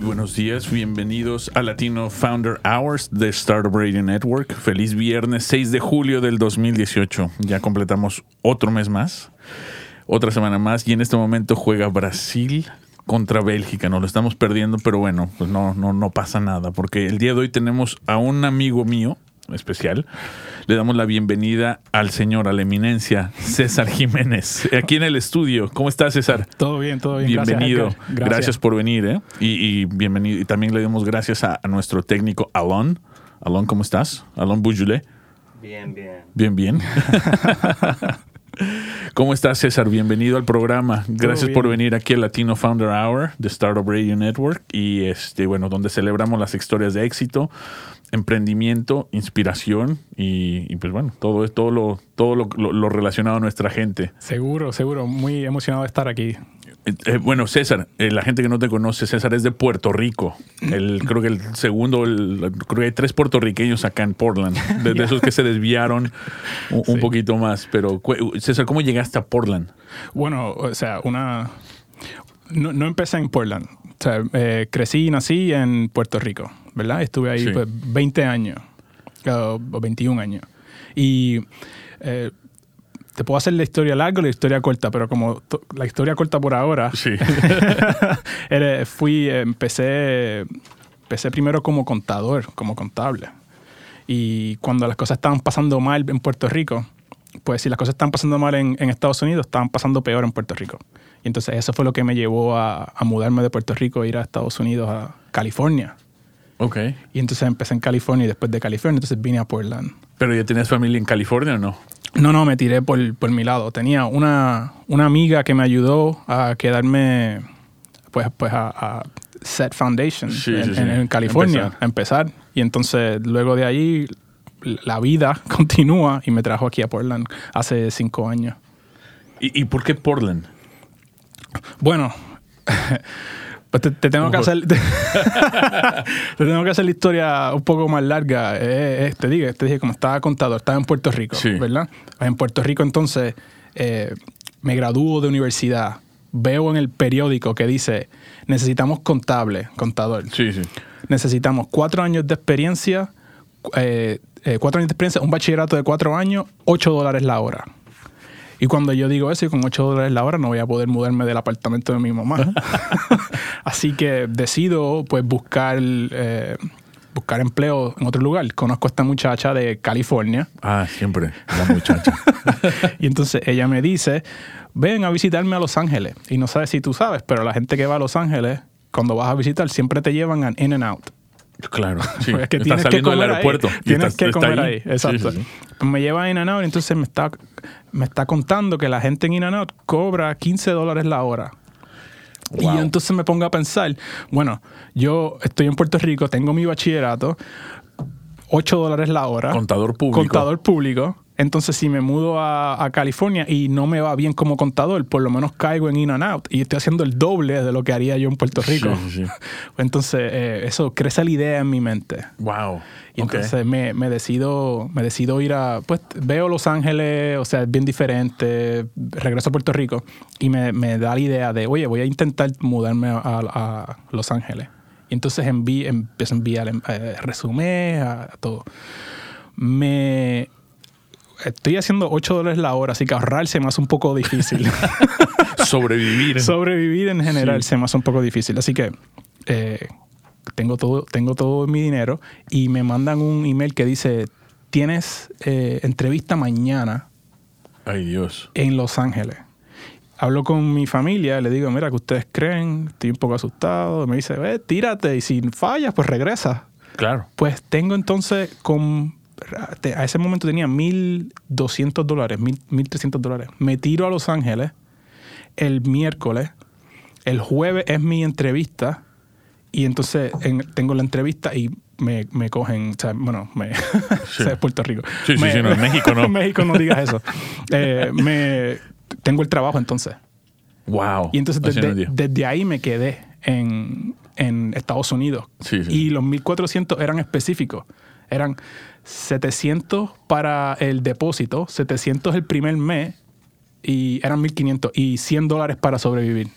Buenos días, bienvenidos a Latino Founder Hours de Startup Radio Network. Feliz viernes 6 de julio del 2018. Ya completamos otro mes más, otra semana más y en este momento juega Brasil contra Bélgica. Nos lo estamos perdiendo, pero bueno, pues no, no, no pasa nada porque el día de hoy tenemos a un amigo mío especial. Le damos la bienvenida al señor, a la eminencia, César Jiménez, aquí en el estudio. ¿Cómo estás, César? Todo bien, todo bien. Bienvenido. Gracias. Gracias. por venir, ¿eh? Y, y bienvenido. Y también le damos gracias a, a nuestro técnico Alon. Alon, ¿cómo estás? Alon Bujule. Bien, bien. Bien, bien. ¿Cómo estás, César? Bienvenido al programa. Gracias por venir aquí al Latino Founder Hour de Startup Radio Network y este, bueno, donde celebramos las historias de éxito, emprendimiento, inspiración y, y, pues bueno, todo es todo lo todo lo, lo- lo relacionado a nuestra gente. Seguro, seguro. Muy emocionado de estar aquí. Eh, eh, bueno, César, eh, la gente que no te conoce, César es de Puerto Rico. El, creo que el segundo, el- creo que hay tres puertorriqueños acá en Portland, de, de esos que se desviaron un, poquito más. Pero, César, ¿cómo llegaste a Portland? Bueno, o sea, una... No, no empecé en Portland. O sea, eh, crecí y nací en Puerto Rico, ¿verdad? Estuve ahí Sí. pues, 20 años, uh, o 21 años. Y eh, te puedo hacer la historia larga o la historia corta, pero como la historia corta por ahora, Sí. Fui, eh, empecé, empecé primero como contador, como contable. Y cuando las cosas estaban pasando mal en Puerto Rico, pues si las cosas estaban pasando mal en, en Estados Unidos, estaban pasando peor en Puerto Rico. Y entonces eso fue lo que me llevó a, a mudarme de Puerto Rico e ir a Estados Unidos, a California. Ok. Y entonces empecé en California y después de California, entonces vine a Portland. ¿Pero ya tenías familia en California o no? No, no, me tiré por, por mi lado. Tenía una, una amiga que me ayudó a quedarme, pues, pues a, a set foundation Sí, en, sí, sí. en- en California, Empezar. a empezar. Y entonces luego de ahí la vida continúa y me trajo aquí a Portland hace cinco años. ¿Y, y por qué Portland? Bueno, pues te, te tengo que hacer te, tengo que hacer la historia un poco más larga. Eh, eh, te digo, te dije como estaba contador, estaba en Puerto Rico, Sí. ¿verdad? En Puerto Rico entonces eh, me gradúo de universidad. Veo en el periódico que dice necesitamos contable, contador. Sí, sí. Necesitamos cuatro años de experiencia, eh, eh, cuatro años de experiencia, un bachillerato de cuatro años, ocho dólares la hora. Y cuando yo digo eso, y con ocho dólares la hora no voy a poder mudarme del apartamento de mi mamá. Así que decido pues buscar, eh, buscar empleo en otro lugar. Conozco a esta muchacha de California Ah, siempre, la muchacha. y entonces ella me dice, ven a visitarme a Los Ángeles. Y no sabes si tú sabes, pero la gente que va a Los Ángeles, cuando vas a visitar, siempre te llevan a In and Out. Claro, sí. Pues es que tienes que saliendo del comer ahí. aeropuerto. y Tienes que está comer ahí, exacto. sí, sí. Me lleva a In and Out y entonces me está, me está contando que la gente en In and Out cobra 15 dólares la hora. Y yo entonces me pongo a pensar, bueno, yo estoy en Puerto Rico, tengo mi bachillerato, 8 dólares la hora. Contador público. Contador público. Entonces, si me mudo a, a California y no me va bien como contador, por lo menos caigo en In and Out y estoy haciendo el doble de lo que haría yo en Puerto Rico. Sí, sí, sí. Entonces, eh, eso crece la idea en mi mente. Wow. Y Ok. entonces me, me decido me decido ir a, pues veo Los Ángeles, o sea, es bien diferente, regreso a Puerto Rico y me, me da la idea de, oye, voy a intentar mudarme a, a Los Ángeles. Y entonces enví, empiezo a enviar eh, resumen a, a todo. Me estoy haciendo 8 dólares la hora, así que ahorrar se me hace un poco difícil. Sobrevivir. Sobrevivir en general Sí. se me hace un poco difícil. Así que eh, tengo, todo, tengo todo mi dinero y me mandan un email que dice, tienes eh, entrevista mañana Ay, Dios. en Los Ángeles. Hablo con mi familia, le digo, mira, que ustedes creen? Estoy un poco asustado. Me dice, eh, tírate y si fallas, pues regresa. Claro. Pues tengo entonces con... A ese momento tenía 1.200 dólares, 1.300 dólares. Me tiro a Los Ángeles el miércoles, el jueves es mi entrevista y entonces en- tengo la entrevista y me, me cogen, o sea, bueno, me, o sea, es Puerto Rico. Sí, sí, Me- sí, no, en México no. en México no digas eso. Eh, me, tengo el trabajo entonces. Wow. Y entonces desde, ahí me quedé en, en Estados Unidos. Sí, sí. Y los 1400 eran específicos. Eran 700 para el depósito, 700 el primer mes y eran 1500 y 100 dólares para sobrevivir.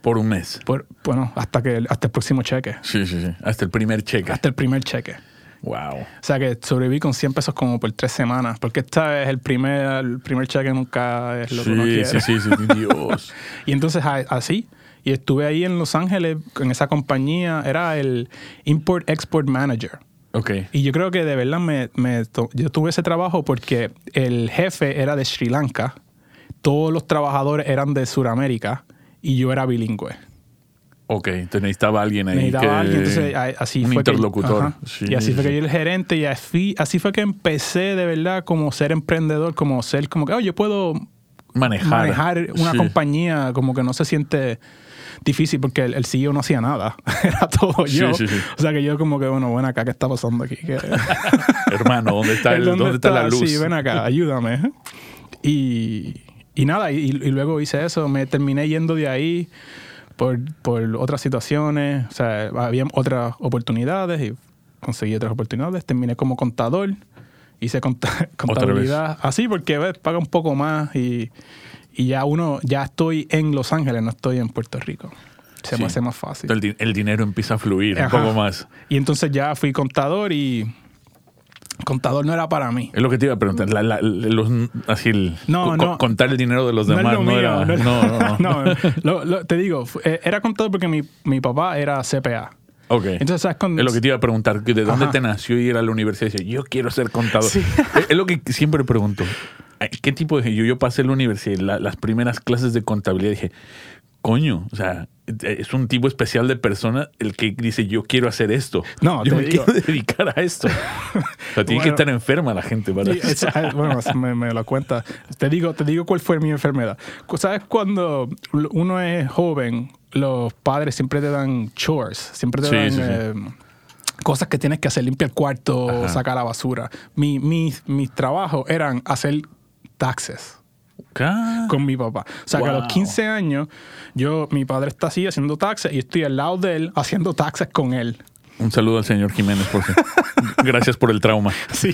Por un mes. Por, bueno, hasta, que, hasta el próximo cheque. Sí, sí, sí. Hasta el primer cheque. Hasta el primer cheque. Wow. O sea que sobreviví con 100 pesos como por tres semanas. Porque esta vez el primer, el primer cheque nunca es lo que uno Sí, quiere. sí, sí, sí, Dios. Y entonces así. Y estuve ahí en Los Ángeles en esa compañía. Era el Import Export Manager. Ok. Y yo creo que de verdad me, yo tuve ese trabajo porque el jefe era de Sri Lanka. Todos los trabajadores eran de Sudamérica. Y yo era bilingüe. Ok, entonces necesitaba alguien ahí. Necesitaba que- alguien, entonces así un fue interlocutor. Que. Sí, y así fue que yo era el gerente y así, así fue que empecé de verdad como ser emprendedor, como ser como que, oh, yo puedo Manejar. manejar una Sí. compañía como que no se siente difícil porque el, el CEO no hacía nada. Era todo Sí, yo. sí, sí. O sea que yo como que, bueno, ven acá, ¿qué está pasando aquí? ¿Qué- Hermano, ¿dónde está, el, ¿dónde está la luz? Sí, ven acá, ayúdame. Y, y nada, y, y luego hice eso, me terminé yendo de ahí por, por otras situaciones, o sea, había otras oportunidades y conseguí otras oportunidades, terminé como contador, hice conta- contabilidad así porque ves, paga un poco más y, y ya uno, ya estoy en Los Ángeles, no estoy en Puerto Rico. Se Sí. me hace más fácil. El, el dinero empieza a fluir Ajá. un poco más. Y entonces ya fui contador y contador no era para mí. Es lo que te iba a preguntar. la- la- los, así el, No, co- no. contar el dinero de los demás no, mío, era. no No, no, lo- lo- te digo, eh, era contador porque mi, mi papá era CPA. Ok. Entonces, ¿sabes? Cuando- es lo que te iba a preguntar. ¿De dónde Ajá. te nació ir a la universidad? Y yo quiero ser contador. Sí. Es, es lo que siempre pregunto. ¿Qué tipo de.? Yo, yo pasé la universidad, la- las primeras clases de contabilidad, dije, coño, o sea, es un tipo especial de persona el que dice, yo quiero hacer esto. No, yo me digo. quiero dedicar a esto. O sea, tiene que estar enferma la gente para Y esa- eh, bueno, me, me lo cuenta. Te digo, te digo cuál fue mi enfermedad. ¿Sabes cuando uno es joven, los padres siempre te dan chores, siempre te Sí, dan sí, sí. eh, cosas que tienes que hacer, limpiar el cuarto, Ajá. sacar la basura. Mi, mis, mis trabajos eran hacer taxes. Con mi papá. O sea, que a los Wow. 15 años, yo, mi padre está así haciendo taxes y estoy al lado de él haciendo taxes con él. Un saludo al señor Jiménez, porque gracias por el trauma. Sí.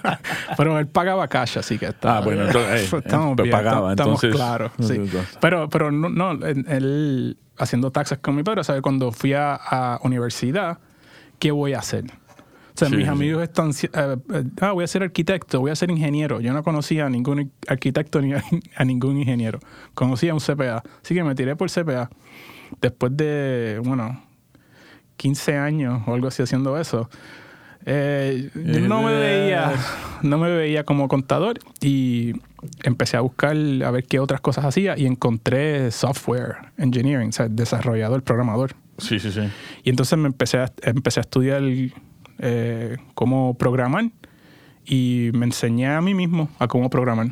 Pero él pagaba cash, así que está. Ah, bueno, entonces, eh, estamos eh, bien, pagaba, estamos entonces- claros. sí. Pero, pero no, no, él- él haciendo taxes con mi padre, o sea, cuando fui a, a universidad, ¿qué voy a hacer? Sea, Sí, mis sí. amigos están, eh, eh, ah, voy a ser arquitecto, voy a ser ingeniero. Yo no conocía a ningún arquitecto ni a, a ningún ingeniero. Conocía a un CPA. Así que me tiré por CPA. Después de, bueno, 15 años o algo así haciendo eso, eh, yo no me veía, no me veía como contador y empecé a buscar a ver qué otras cosas hacía y encontré software engineering, o sea, desarrollador, programador. Sí, sí, sí. Y entonces me empecé a, empecé a estudiar eh, cómo programar y me enseñé a mí mismo a cómo programar.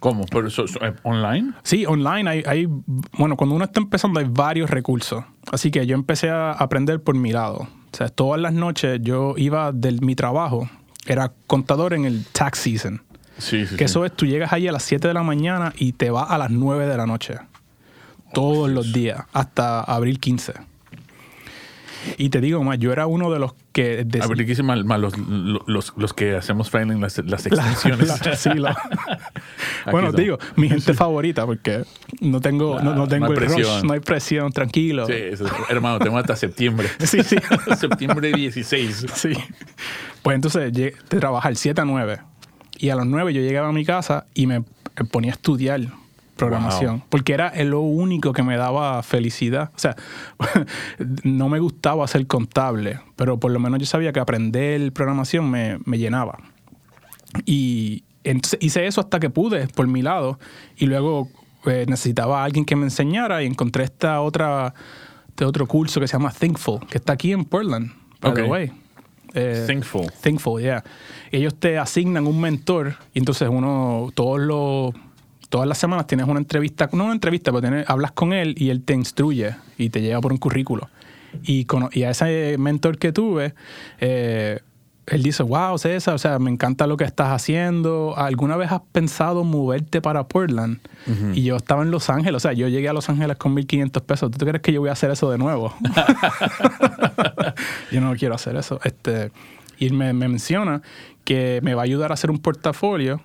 ¿Cómo? ¿Pero eh, online? Sí, online hay, hay, bueno, cuando uno está empezando hay varios recursos. Así que yo empecé a aprender por mi lado. O sea, todas las noches yo iba de mi trabajo, era contador en el tax season. Sí, sí. Que sí. eso es, tú llegas ahí a las 7 de la mañana y te vas a las 9 de la noche. Todos los días, hasta abril 15. Y te digo más, yo era uno de los que... de- A ver, ¿qué mal? mal los, los, los que hacemos filing las, las la- extensiones. la- sí, la- bueno, está. digo, mi gente favorita, porque no tengo, no, no tengo no el rush, presión. no hay presión, tranquilo. Sí, es- hermano, tengo hasta septiembre. Sí, sí. septiembre 16. Sí. Pues entonces de trabajar 7 a 9. Y a las 9 yo llegaba a mi casa y me ponía a estudiar programación. Wow. Porque era lo único que me daba felicidad. O sea, no me gustaba ser contable, pero por lo menos yo sabía que aprender programación me, me llenaba. Y entonces hice eso hasta que pude, por mi lado. Y luego eh, necesitaba a alguien que me enseñara y encontré esta otra, este otro curso que se llama Thinkful, que está aquí en Portland, by the Ok. way. Eh, Thinkful. Thinkful, yeah. Ellos te asignan un mentor y entonces uno todos los todas las semanas tienes una entrevista, no una entrevista, pero tienes- hablas con él y él te instruye y te lleva por un currículo. Y, con- y a ese mentor que tuve, eh, él dice, wow, César, o sea, me encanta lo que estás haciendo. ¿Alguna vez has pensado moverte para Portland? Y yo estaba en Los Ángeles, o sea, yo llegué a Los Ángeles con 1.500 pesos. ¿Tú crees que yo voy a hacer eso de nuevo? yo no quiero hacer eso. Este, y él me, me menciona que me va a ayudar a hacer un portafolio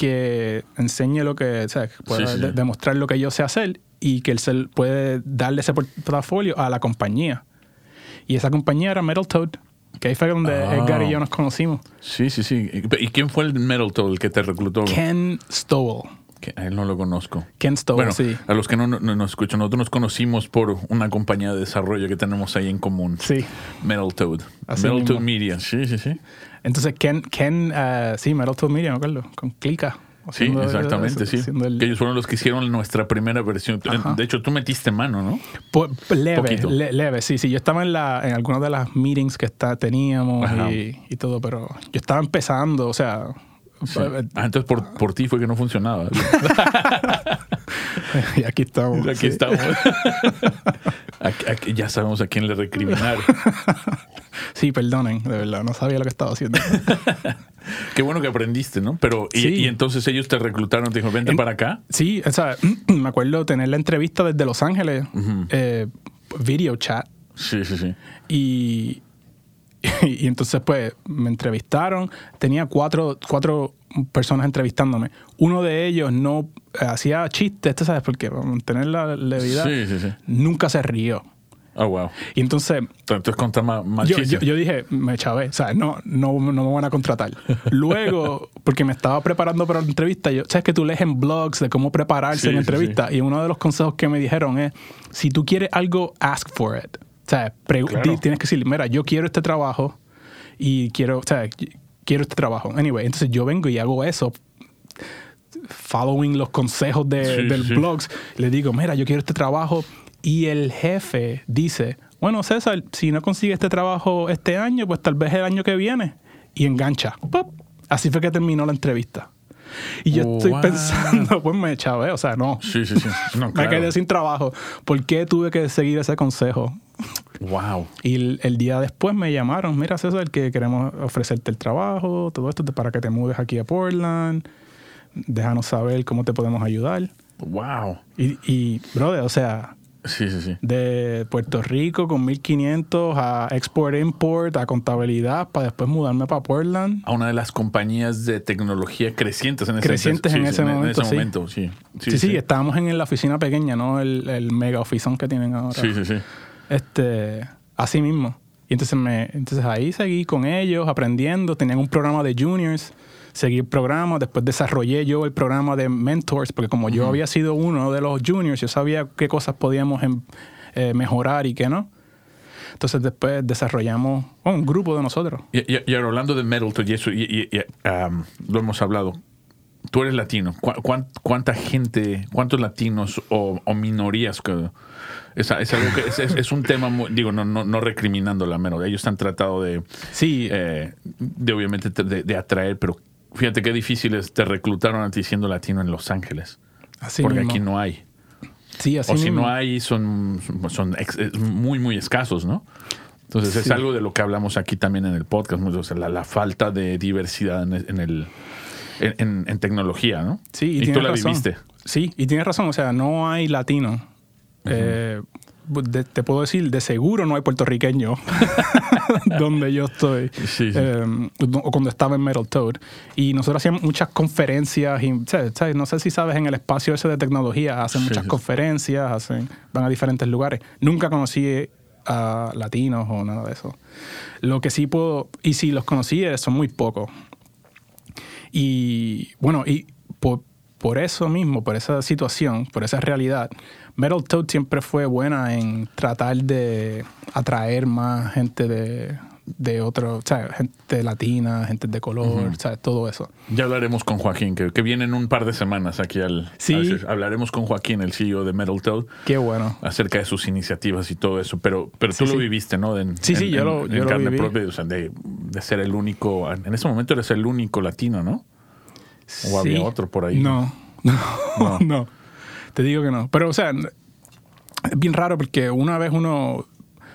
que enseñe lo que, o sea, que pueda Sí, sí, de- demostrar lo que yo sé hacer y que él se puede darle ese portafolio a la compañía. Y esa compañía era Metal Toad, que ahí fue donde Ah. Edgar y yo nos conocimos. Sí, sí, sí. ¿Y quién fue el Metal Toad el que te reclutó? Ken Stowell. Que a él no lo conozco. Ken Stowell, Bueno, sí. a los que no, no- no nos escuchan, nosotros nos conocimos por una compañía de desarrollo que tenemos ahí en común. Sí. Metal Toad. Así Metal mismo. Toad Media. Sí, sí, sí. Entonces, Ken, Ken eh, sí, Metal Toad Media, me acuerdo, con Clica. Sí, exactamente, sí. el- Que ellos fueron los que hicieron nuestra primera versión. Ajá. De hecho, tú metiste mano, ¿no? Leve, le- leve, sí, sí. Yo estaba en, la, en algunas de las meetings que está, teníamos y, y todo, pero yo estaba empezando, o sea, Ah, entonces por, por ti fue que no funcionaba. y aquí estamos. Aquí sí. estamos. Aquí- aquí ya sabemos a quién le recriminar. Sí, perdonen, de verdad, no sabía lo que estaba haciendo. Qué bueno que aprendiste, ¿no? Pero, y, Sí. y entonces ellos te reclutaron, te dijo, vente En- para acá. Sí, o sea, me acuerdo tener la entrevista desde Los Ángeles, eh, video chat, Sí, sí, sí. y, y entonces pues me entrevistaron. Tenía cuatro, cuatro personas entrevistándome. Uno de ellos no hacía chistes, ¿tú sabes por qué? Para mantener la levedad. Sí, sí, sí. Nunca se rió. Oh, wow. Y entonces Entonces conta más, más yo, chistes. yo- yo dije, me chavé, o sea, no, no, no me van a contratar. Luego, porque me estaba preparando para la entrevista, yo, sabes que tú lees en blogs de cómo prepararse Sí, en sí, entrevista, y uno de los consejos que me dijeron es, si tú quieres algo, ask for it. O sea, Claro. tienes que decir, mira, yo quiero este trabajo y quiero, o sea, qui- quiero este trabajo. Anyway, entonces yo vengo y hago eso following los consejos de, Sí, del sí. blogs, le digo, mira, yo quiero este trabajo. Y el jefe dice, bueno, César, si no consigue este trabajo este año, pues tal vez el año que viene. Y engancha. ¡Pop! Así fue que terminó la entrevista. Y yo estoy pensando, pues me chavé, o sea, no. Sí, sí, sí. No, Me quedé sin trabajo. ¿Por qué tuve que seguir ese consejo? Wow. Y el, el día después me llamaron, mira César, que queremos ofrecerte el trabajo, todo esto para que te mudes aquí a Portland, déjanos saber cómo te podemos ayudar. Wow. Y, y brother, o sea, Sí, sí, sí. de Puerto Rico con 1500 a export-import, a contabilidad, para después mudarme para Portland. A una de las compañías de tecnología crecientes en ese, Crecientes en sí, ese sí, momento, En ese sí. momento, sí. Sí, sí, estábamos en la oficina pequeña, ¿no? El, el mega oficina que tienen ahora. Sí, sí, sí. Este, así mismo. Y entonces, me, entonces ahí seguí con ellos, aprendiendo. Tenían un programa de juniors, seguí el programa. Después desarrollé yo el programa de mentors, porque como yo había sido uno de los juniors, yo sabía qué cosas podíamos em- eh, mejorar y qué no. Entonces después desarrollamos oh, un grupo de nosotros. Y, y- y ahora hablando de Toad y eso, y, um, lo hemos hablado. Tú eres latino. ¿Cu- cuán- ¿Cuánta gente, cuántos latinos o, o minorías? Que, es, es algo que es, un tema, muy- digo, no, no, no recriminando la menos. Ellos han tratado de, Sí, eh, de obviamente, de, de atraer, pero fíjate qué difícil es, te reclutaron a ti siendo latino en Los Ángeles. así porque mismo. aquí no hay. Sí, así o si mismo. no hay, son, son ex- es muy, muy escasos, ¿no? Entonces es algo de lo que hablamos aquí también en el podcast, o sea, la, la falta de diversidad en, en el, en, en- en tecnología, ¿no? Sí, y, y tú la razón. viviste. Sí, y tienes razón. O sea, no hay latino. Eh, de- te puedo decir, de seguro no hay puertorriqueño donde yo estoy. Sí, sí. Eh, o cuando estaba en Metal Toad. Y nosotros hacíamos muchas conferencias. Y, ¿sabes? ¿sabes? No sé si sabes, en el espacio ese de tecnología hacen muchas sí. conferencias, hacen, van a diferentes lugares. Nunca conocí a latinos o nada de eso. Lo que sí puedo, y si los conocí, eh, son muy pocos. Y bueno, y por, por eso mismo, por esa situación, por esa realidad, Metal Toad siempre fue buena en tratar de atraer más gente de, de otro, o sea, gente latina, gente de color, o sea, todo eso. Ya hablaremos con Joaquín, que, que viene en un par de semanas aquí al... Sí. hablaremos con Joaquín, el CEO de Metal Toad, Qué bueno. acerca de sus iniciativas y todo eso. Pero, pero tú Sí, lo sí. viviste, ¿no? En- Sí, sí, en- yo lo- en yo lo carne viví. propia, o sea, de, de ser el único... En ese momento eres el único latino, ¿no? O había otro por ahí. No, no. No, no. Te digo que no. Pero, o sea, es bien raro porque una vez uno.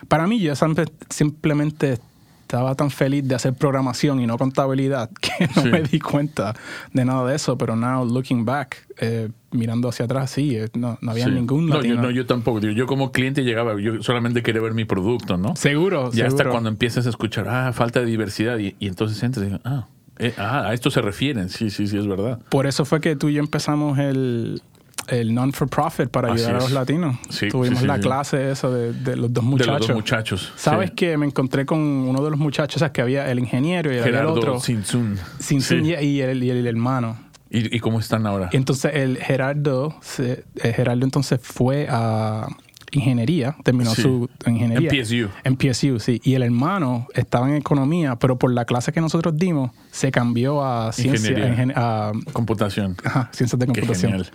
Para mí, yo siempre- simplemente estaba tan feliz de hacer programación y no contabilidad que no Sí. me di cuenta de nada de eso. Pero now, looking back, eh, mirando hacia atrás, sí, eh, no, no había Sí. ningún no, yo, no, yo tampoco. Digo, Yo como cliente llegaba, yo solamente quería ver mi producto, ¿no? Seguro, Ya hasta cuando empiezas a escuchar, ah, falta de diversidad, y, y entonces entras y dices, ah, eh, ah, a esto se refieren. Sí, sí, sí, es verdad. Por eso fue que tú y yo empezamos el, el non-for-profit para Así ayudar a es. los latinos. Sí, Tuvimos sí, la sí. clase esa de, de los dos De muchachos. los dos muchachos. ¿Sabes que me encontré con uno de los muchachos? O sea, que había el ingeniero y había el Gerardo otro. Sinsun. Sin Sí. y, y el, y el hermano. ¿Y, y cómo están ahora? Entonces el Gerardo, se- el Gerardo entonces fue a ingeniería, terminó Sí. su ingeniería. En PSU. En PSU, sí. Y el hermano estaba en economía, pero por la clase que nosotros dimos, se cambió a ciencia, a, Computación. ajá, ciencias de Qué computación. genial.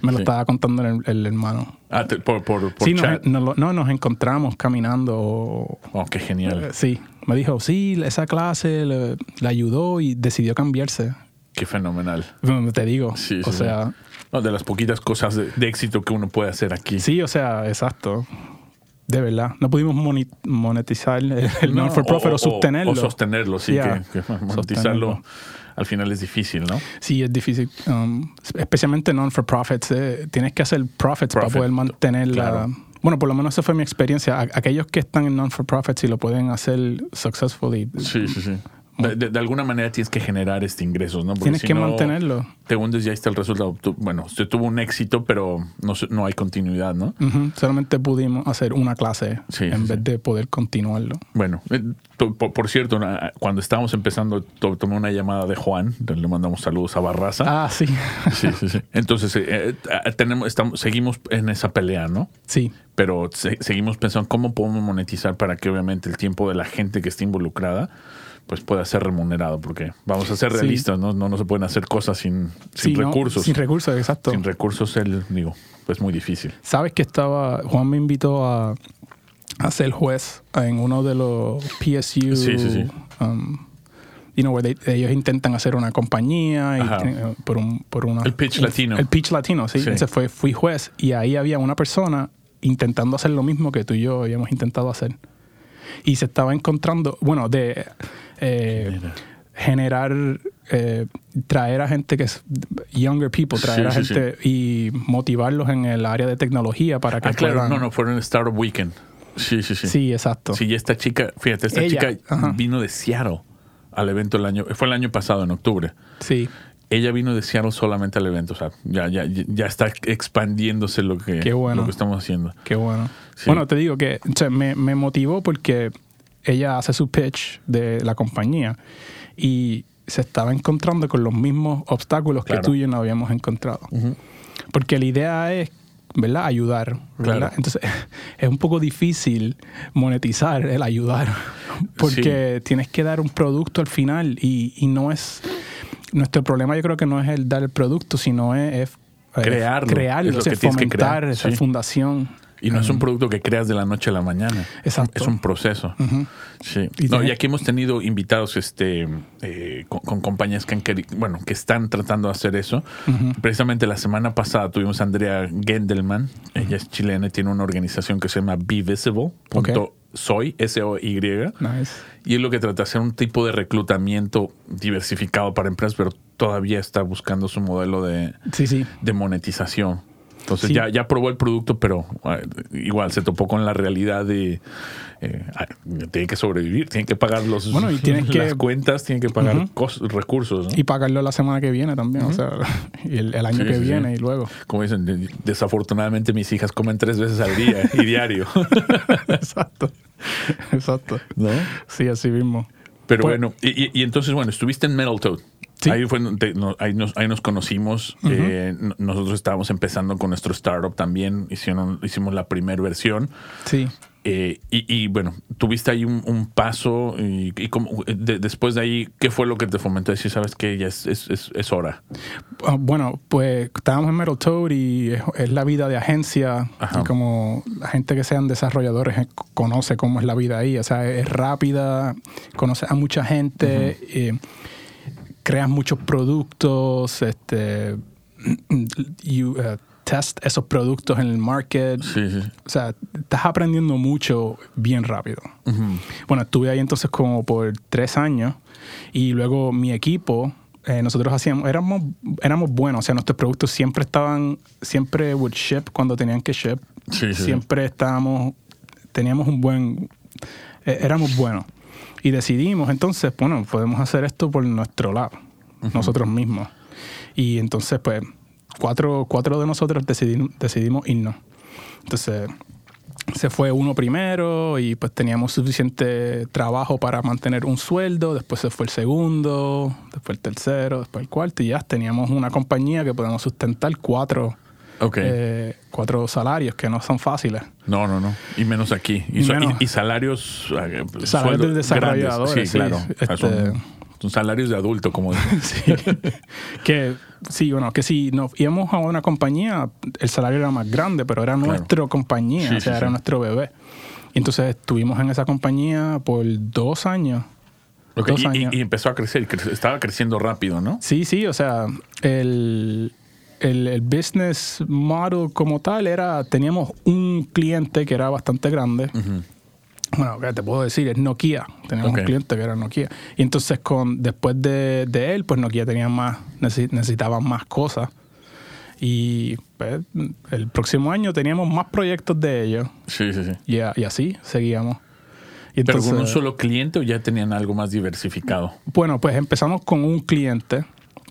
Me lo Sí. estaba contando el, el hermano. Ah, te- por, por, por sí, nos, chat. nos lo- no, nos encontramos caminando. Oh, qué genial. Eh, Sí, me dijo, sí, esa clase le, le ayudó y decidió cambiarse. Qué fenomenal. Te digo, Sí, o sí, sea. No, de las poquitas cosas de, de éxito que uno puede hacer aquí. sí, o sea, exacto. De verdad. No pudimos monetizar el, el No, non-for-profit o, sostenerlo. O sostenerlo, sí, Yeah, que, que monetizarlo sostenerlo. Al final es difícil, ¿no? Sí, es difícil. um, especialmente non-for-profits. eh, tienes que hacer profits para poder mantener la... Bueno, por lo menos esa fue mi experiencia. Aquellos que están en non-for-profits y lo pueden hacer successfully, Sí, sí, sí. De, de- de alguna manera tienes que generar este ingresos, ¿no? Porque tienes si que no, mantenerlo. Te hundes y ahí está el resultado. Bueno, se tuvo un éxito, pero no, no hay continuidad, ¿no? Solamente pudimos hacer una clase Sí, en sí, vez de poder continuarlo. Bueno, eh, por, por cierto, cuando estábamos empezando, to- tomé una llamada de Juan, le mandamos saludos a Barraza. Ah, sí. Sí, sí, sí. Entonces, eh, eh, tenemos, estamos, seguimos en esa pelea, ¿no? sí. Pero se- seguimos pensando cómo podemos monetizar para que obviamente el tiempo de la gente que esté involucrada pues pueda ser remunerado, porque vamos a ser Sí. realistas, ¿no? No, no se pueden hacer cosas sin, sin Sí, ¿no? recursos. Sin recursos, exacto. Sin recursos, el, digo, pues muy difícil. Sabes que estaba, Juan me invitó a, a ser juez en uno de los PSU. Sí, sí, sí. um, you know, where they- ellos intentan hacer una compañía y tienen, eh, por, un, por una... El pitch latino. El pitch latino, sí. Sí. Entonces fue, fui juez y ahí había una persona intentando hacer lo mismo que tú y yo habíamos intentado hacer. Y se estaba encontrando, bueno, de eh, generar, eh, traer a gente que es younger people, traer Sí, a sí, gente y motivarlos en el área de tecnología para que Ah, claro, puedan- no, no, fueron Startup Weekend. Sí, sí, sí. Sí, exacto. Sí, esta chica, fíjate, esta Ella, chica ajá. vino de Seattle al evento el año, fue el año pasado, en octubre. Sí, Ella vino de Seattle solamente al evento, o sea, ya, ya, ya está expandiéndose lo que, bueno. lo que estamos haciendo. qué bueno. Sí. Bueno, te digo que o sea, me, me motivó porque ella hace su pitch de la compañía y se estaba encontrando con los mismos obstáculos Claro. que tú y yo no habíamos encontrado. Porque la idea es, ¿verdad? Ayudar, ¿verdad? Claro. Entonces, es un poco difícil monetizar el ayudar, porque tienes que dar un producto al final y, y no es... Nuestro problema yo creo que no es el dar el producto, sino es... es, eh, Crearlo, crearlo, es lo o sea, que fomentar crear, esa sí. fundación. Y no es un producto que creas de la noche a la mañana. Exacto. Es un proceso. Sí. Y No, y aquí hemos tenido invitados este, eh, con, con compañías que, han queri- bueno, que están tratando de hacer eso. Precisamente la semana pasada tuvimos a Andrea Gendelman. Ella es chilena y tiene una organización que se llama Be Visible. punto Soy, S-O-Y. Nice. Y es lo que trata de hacer un tipo de reclutamiento diversificado para empresas, pero todavía está buscando su modelo de, Sí, sí. de monetización. Entonces Sí. ya, ya probó el producto, pero eh, igual se topó con la realidad de eh, ah, tiene que sobrevivir, tiene que pagar los, Bueno, y tienes que- las cuentas, tiene que pagar cos- recursos. ¿no? Y pagarlo la semana que viene también, o sea, y el, el año Sí, que sí, viene y luego. Como dicen, de- desafortunadamente mis hijas comen tres veces al día y diario. Exacto. Exacto. ¿No? Sí, así mismo. Pero Pues- bueno, y, y- y entonces, bueno, estuviste en Metal Toad. Sí. Ahí, fue donde no- ahí, nos, ahí nos conocimos. Eh, n- nosotros estábamos empezando con nuestro startup también. Hicieron, hicimos la primera versión. Sí. Eh, y, y, bueno, tuviste ahí un, un paso. Y, y cómo- de- después de ahí, ¿qué fue lo que te fomentó? Decir, sabes que ya es, es, es- es hora. Ah, Bueno, pues estábamos en Metal Toad y es, la vida de agencia. Ajá. Y como la gente que sean desarrolladores eh, conoce cómo es la vida ahí. O sea, es rápida, conoces a mucha gente, eh, creas muchos productos, este, you, uh, test esos productos en el market. Sí, sí. O sea, estás aprendiendo mucho bien rápido. Bueno, estuve ahí entonces como por tres años y luego mi equipo, eh, nosotros hacíamos, éramos, éramos buenos, o sea, nuestros productos siempre estaban, siempre would ship cuando tenían que ship. Sí. Siempre estábamos, teníamos un buen, eh, éramos buenos. Y decidimos entonces, bueno, podemos hacer esto por nuestro lado, nosotros mismos. Y entonces, pues, cuatro, cuatro de nosotros decidimos, decidimos irnos. Entonces, se fue uno primero y pues teníamos suficiente trabajo para mantener un sueldo, después se fue el segundo, después el tercero, después el cuarto y ya teníamos una compañía que podemos sustentar cuatro, Ok. eh, cuatro salarios que no son fáciles. No, no, no. Y menos aquí. Y, Y so- menos. y- y salarios. eh, Salarios de desarrolladores. Sí, sí. claro. Este- Son, son salarios de adulto, como. Sí. que sí, bueno, que si nos íbamos a una compañía, el salario era más grande, pero era Claro. nuestra compañía, Sí, o sea, era nuestro bebé. Y entonces estuvimos en esa compañía por dos años. Dos y- años. y empezó a crecer. Estaba creciendo rápido, ¿no? Sí, sí, o sea, el, el, el business model como tal era, teníamos un cliente que era bastante grande. Bueno, ¿qué te puedo decir? Es Nokia. Teníamos un cliente que era Nokia. Y entonces con, después de, de él, pues Nokia tenía más, necesi- necesitaba más cosas. Y pues, el próximo año teníamos más proyectos de ellos. Sí, sí, sí. Y, a- y así seguíamos. Y ¿Pero con un entonces- solo cliente o ya tenían algo más diversificado? Bueno, pues empezamos con un cliente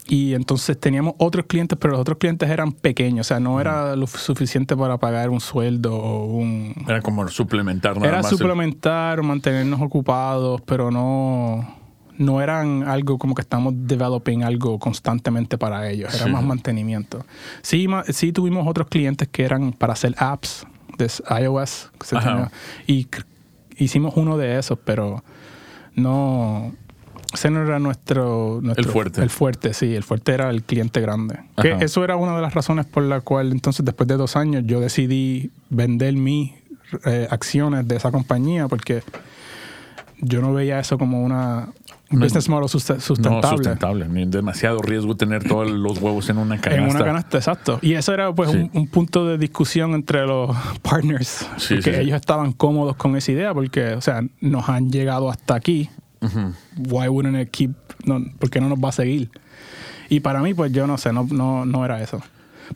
y entonces teníamos otros clientes, pero los otros clientes eran pequeños, o sea, no era lo suficiente para pagar un sueldo o un... Era como suplementar nada Era más. suplementar mantenernos ocupados, pero no, no eran algo como que estamos developing algo constantemente para ellos, era Sí. más mantenimiento. Sí, sí tuvimos otros clientes que eran para hacer apps de iOS que se tenía- y hicimos uno de esos, pero no... Ese no era nuestro, nuestro- El fuerte. El fuerte, sí. El fuerte era el cliente grande. Que eso era una de las razones por la cual entonces después de dos años yo decidí vender mis eh, acciones de esa compañía porque yo no veía eso como una un No, business model suste- No, sustentable. sustentable. Ni demasiado riesgo tener todos los huevos en una canasta. En una canasta, exacto. Y eso era pues Sí. un, un punto de discusión entre los partners. Sí, porque sí. ellos estaban cómodos con esa idea porque, o sea, nos han llegado hasta aquí. Why wouldn't it keep, no, ¿Por qué no nos va a seguir? Y para mí, pues yo no sé, no, no, no era eso.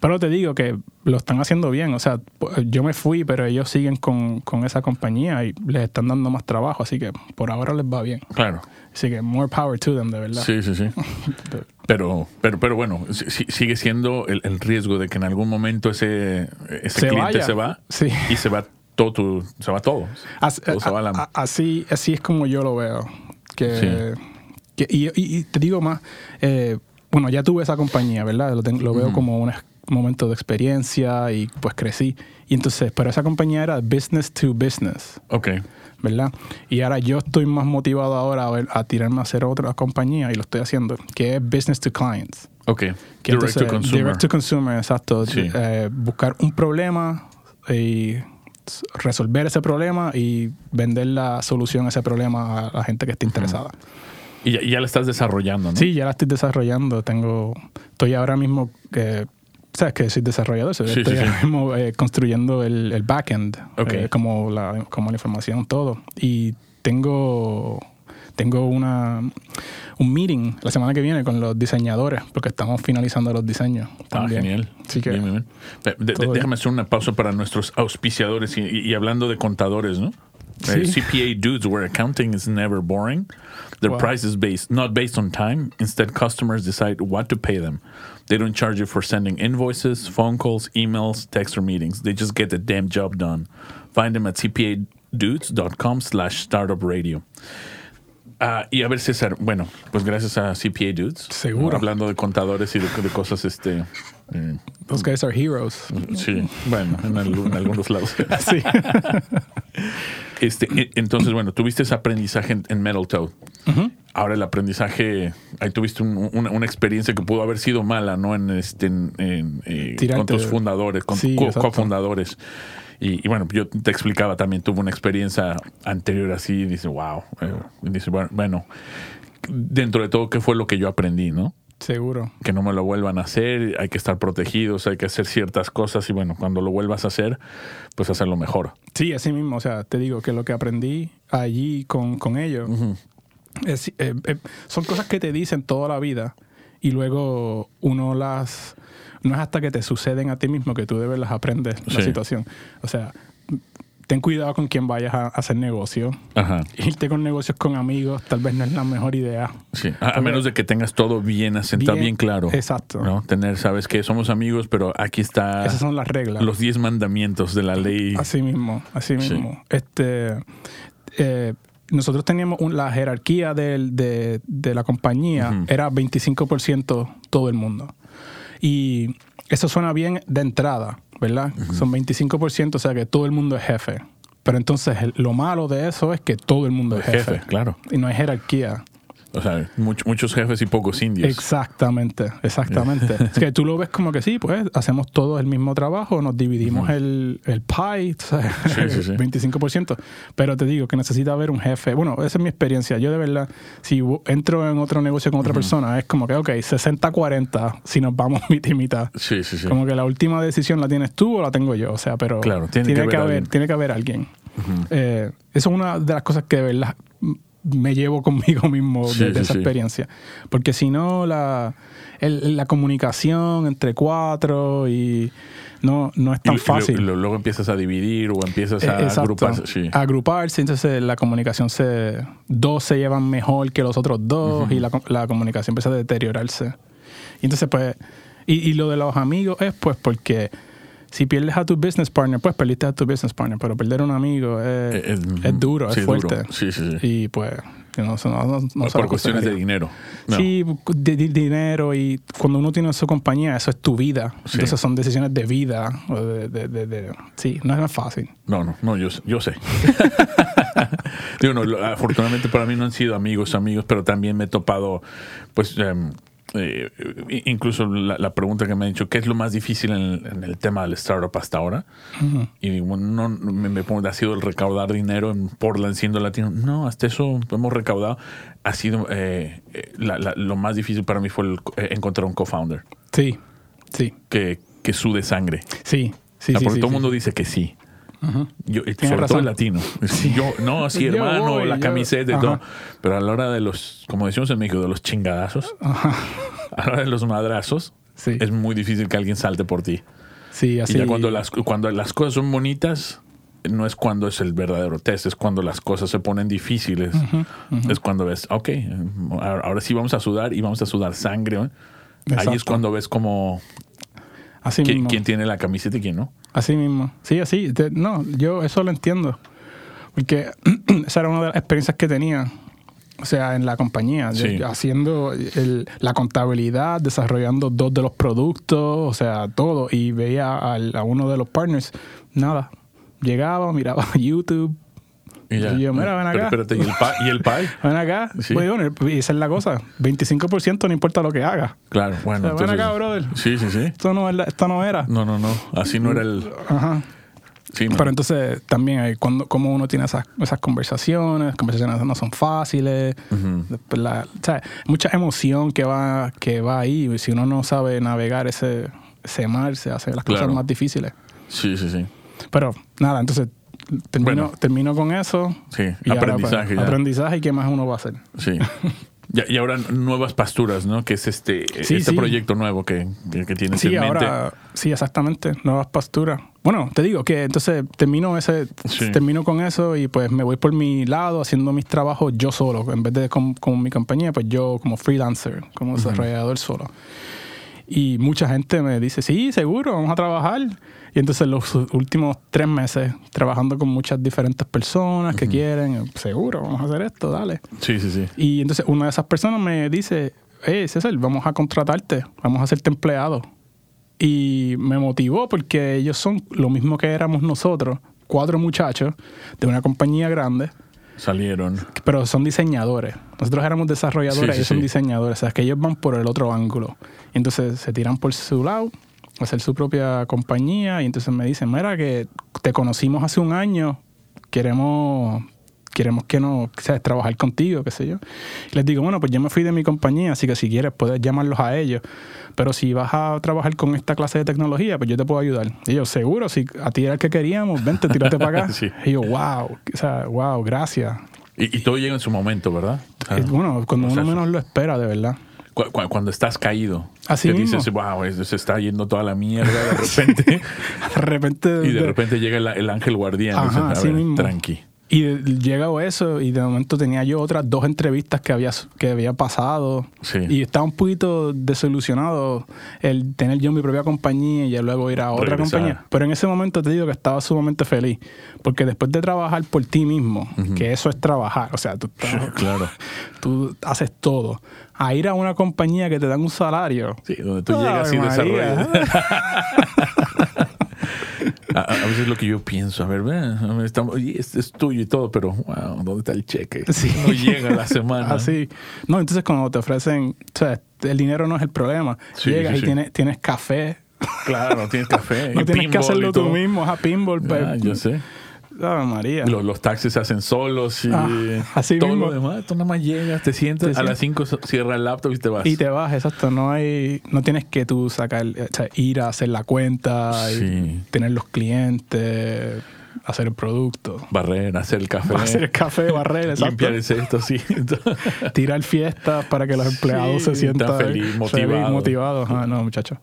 Pero te digo que lo están haciendo bien. O sea, yo me fui, pero ellos siguen con, con esa compañía y les están dando más trabajo. Así que por ahora les va bien. Claro. Así que more power to them, de verdad. Sí, sí, sí. Pero, pero, pero bueno, sí- sigue siendo el, el riesgo de que en algún momento ese, ese Se cliente vaya. se va Sí. y se va todo se va todo. As- Todo se va a la- así, así es como yo lo veo. Que, que- y, y- y te digo más, eh, bueno, ya tuve esa compañía, ¿verdad? Lo, ten- lo veo como un momento de experiencia y pues crecí. Y entonces, pero esa compañía era business to business, Ok. ¿verdad? Y ahora yo estoy más motivado ahora a, ver- a tirarme a hacer otra compañía y lo estoy haciendo, que es business to clients. Ok. Que Direct entonces, to consumer. Direct to consumer, exacto. Sí. Eh, buscar un problema y resolver ese problema y vender la solución a ese problema a la gente que esté interesada. Y ya, la estás desarrollando, ¿no? Sí, ya la estoy desarrollando. Tengo, estoy ahora mismo sabes que soy desarrollador, Sí, estoy sí, sí. ahora mismo eh, construyendo el, el backend, Ok. eh, como la como la información todo. Y tengo tengo una un meeting la semana que viene con los diseñadores porque estamos finalizando los diseños. Ah, también. genial. Así que Bien, bien, bien. De- de- déjame hacer una pausa para nuestros auspiciadores y, y- hablando de contadores, ¿no? Eh, Sí. CPA dudes, where accounting is never boring. Their Wow. price is based not based on time. Instead, customers decide what to pay them. They don't charge you for sending invoices, phone calls, emails, text, or meetings. They just get the damn job done. Find them at cpadudes.com slash startup radio. Ah, y a ver, César, bueno, pues gracias a CPA Dudes. Seguro. Hablando de contadores y de, de cosas, este. eh, Those guys are heroes. sí, bueno, en, algún- en algunos lados. Sí. Este, e- entonces, bueno, tuviste ese aprendizaje en, en Metal Toad. Ahora el aprendizaje, ahí tuviste un- una, una experiencia que pudo haber sido mala, ¿no? En este, en- en, eh, con tus fundadores, con Sí, co- cofundadores. Y, y bueno, yo te explicaba también, tuve una experiencia anterior así, y dice, wow. eh, y dice, bueno, bueno, dentro de todo, ¿qué fue lo que yo aprendí, no? Seguro. que no me lo vuelvan a hacer, hay que estar protegidos, hay que hacer ciertas cosas y bueno, cuando lo vuelvas a hacer, pues hacerlo mejor. Sí, así mismo. O sea, te digo que lo que aprendí allí con, con ellos es, eh, eh, son cosas que te dicen toda la vida y luego uno las... No es hasta que te suceden a ti mismo que tú de las aprendes la situación. O sea, ten cuidado con quién vayas a hacer negocio. Ajá. Irte con negocios con amigos tal vez no es la mejor idea. Sí, a, a menos de que tengas todo bien asentado, bien, Bien, claro. exacto. ¿no? Tener, sabes que somos amigos, pero aquí está Esas son las reglas. los 10 mandamientos de la ley. Así mismo, así Sí. mismo. Este, eh, nosotros teníamos un- la jerarquía del- de, de la compañía, Ujú. era 25% todo el mundo. Y eso suena bien de entrada, ¿verdad? Son 25%, o sea que todo el mundo es jefe. Pero entonces el- lo malo de eso es que todo el mundo es jefe. jefe, claro. Y no hay jerarquía. O sea, much- muchos jefes y pocos indios. Exactamente, exactamente. es que tú lo ves como que sí, pues hacemos todos el mismo trabajo, nos dividimos el, el pie, ¿sabes? Sí, sí, sí. 25%. Pero te digo que necesita haber un jefe. Bueno, esa es mi experiencia. Yo de verdad, si entro en otro negocio con otra persona, es como que, ok, 60-40, si nos vamos mitad y mitad. Sí, sí, sí. Como que la última decisión la tienes tú o la tengo yo. O sea, pero Claro, tiene que haber alguien. tiene que haber alguien. Eh, eso es una de las cosas que de verdad me llevo conmigo mismo Sí, de, de sí, esa sí. experiencia. Porque si no, la, el- la comunicación entre cuatro y no, no es tan y, fácil. lo- luego empiezas a dividir o empiezas Eh, a exacto. agrupar. Sí. Agruparse, entonces la comunicación se. Dos se llevan mejor que los otros dos y la, la comunicación empieza a deteriorarse. Y entonces, pues. Y, y lo de los amigos es, pues, porque si pierdes a tu business partner, pues perdiste a tu business partner, pero perder a un amigo es, Eh, es- es duro, sí, es es duro. fuerte. Sí, sí, sí. Y pues, no, no, no, no Por cuestiones de dinero. Sí, de, de dinero y cuando uno tiene su compañía, eso es tu vida. Entonces son decisiones de vida. o de- de- de- de- sí, no es más fácil. No, no, no, yo, yo sé. Digo, no, afortunadamente para mí no han sido amigos, amigos, pero también me he topado, pues, em, eh, incluso la, la pregunta que me han dicho, ¿qué es lo más difícil en el, en el tema del startup hasta ahora? Y digo, no, me, me pongo, ha sido el recaudar dinero en Portland siendo latino. No, hasta eso hemos recaudado. Ha sido, eh, eh, la- la- lo más difícil para mí fue el- eh, encontrar un co-founder Sí, sí, que, que sude sangre. sí. Sí, Ah, sí, porque sí, todo el sí. mundo dice que sí. Yo, sobre todo razón. el latino. Yo, no, sí, Yo hermano, voy, la yo- camiseta y Ajá. todo. Pero a la hora de los, como decimos en México, de los chingadazos, a la hora de los madrazos, Sí. es muy difícil que alguien salte por ti. Sí, así. Y ya cuando las, cuando las cosas son bonitas, no es cuando es el verdadero test, es cuando las cosas se ponen difíciles. Es cuando ves, ok, ahora sí vamos a sudar y vamos a sudar sangre. ¿eh? Ahí es cuando ves como así quién, mismo. quién tiene la camiseta y quién no. Así mismo. Sí, así. Te- no, yo eso lo entiendo. Porque esa era una de las experiencias que tenía. O sea, en la compañía, yo- Sí. yo haciendo el- la contabilidad, desarrollando dos de los productos, o sea, todo. Y veía al- a uno de los partners, nada. Llegaba, miraba YouTube, Y ya. Y yo, mira, ven Pero acá. espérate, ¿y el pie? ¿Y el ven acá. Sí. Pues, bueno, esa es la cosa. 25% no importa lo que haga. Claro, bueno. O sea, ven entonces- acá, brother. Sí, sí, sí. Esto no, es la- esto no era. No, no, no. Así no era el. Ajá. Sí. Pero entonces también hay cuando como uno tiene esas, esas conversaciones, las conversaciones no son fáciles, después la- o sea, mucha emoción que va, que va ahí. Y si uno no sabe navegar ese, ese mar, se hace las Claro. cosas más difíciles. Sí, sí, sí. Pero nada, entonces termino, Bueno. termino con eso. Sí, y ahora, aprendizaje pues, ya. aprendizaje y qué más uno va a hacer. Sí. Y ahora nuevas pasturas, ¿no? Que es este, Sí, este sí. proyecto nuevo que, que, que tienes Sí, en mente. ahora, sí, exactamente, nuevas pasturas. Bueno, te digo que entonces termino ese, termino con eso y pues me voy por mi lado haciendo mis trabajos yo solo, en vez de con, con mi compañía, pues yo como freelancer, como desarrollador solo. Y mucha gente me dice, sí, seguro, vamos a trabajar. Y entonces los últimos tres meses trabajando con muchas diferentes personas que quieren, seguro, vamos a hacer esto, dale. Sí, sí, sí. Y entonces una de esas personas me dice, hey César, vamos a contratarte, vamos a hacerte empleado. Y me motivó porque ellos son lo mismo que éramos nosotros, cuatro muchachos de una compañía grande, Salieron. pero son diseñadores. Nosotros éramos desarrolladores, Sí, sí, ellos son sí. diseñadores, o sea, que ellos van por el otro ángulo. Entonces se tiran por su lado, hacer su propia compañía, y entonces me dicen, mira, que te conocimos hace un año, queremos queremos que no, sabes, trabajar contigo, qué sé yo. Y les digo, bueno, pues yo me fui de mi compañía, así que si quieres puedes llamarlos a ellos. Pero si vas a trabajar con esta clase de tecnología, pues yo te puedo ayudar. Y yo, seguro, si a ti era el que queríamos, vente, tírate para acá. Sí. Y yo, wow, o sea, wow, gracias. Y, y todo llega en su momento, ¿verdad? Bueno, cuando uno menos lo espera, de verdad. Cu- cu- cuando estás caído. Así que mismo. dices, wow, se está yendo toda la mierda de repente. De repente... y de repente llega el, el ángel guardián. Ajá, dices, a así ver, mismo. tranqui. Y llegó eso y de momento tenía yo otras dos entrevistas que había, que había pasado Sí. y estaba un poquito desilusionado el tener yo mi propia compañía y ya luego ir a otra Regresar. compañía. Pero en ese momento te digo que estaba sumamente feliz porque después de trabajar por ti mismo, que eso es trabajar, o sea, tú, estás- Claro. tú haces todo, a ir a una compañía que te dan un salario. Sí, donde tú llegas y desarrollas. A, veces lo que yo pienso, a ver, ve, a ver, estamos, oye, este es tuyo y todo, pero wow, ¿dónde está el cheque? Sí. No llega la semana. Así. No, entonces cuando te ofrecen, o sea, el dinero no es el problema. Sí, Llegas sí, y. Tienes, tienes café. Claro, tienes café. No y tienes que hacerlo y tú mismo, a pinball. Ah, pues, yo sé. Ave María. Los, los taxis se hacen solos y Ah, así todo mismo. lo demás. Tú nada más llegas, te sientas, Te a las 5 cierra el laptop y te vas. Y te vas, exacto. No hay, no tienes que tú sacar, o sea, ir a hacer la cuenta, y tener los clientes, hacer el producto, Barrer, hacer el café. hacer el café, barrer, exacto. Limpiar el cesto, sí. Tirar fiestas para que los empleados Sí, se sientan feliz, motivado. motivados. Ah, no, muchachos.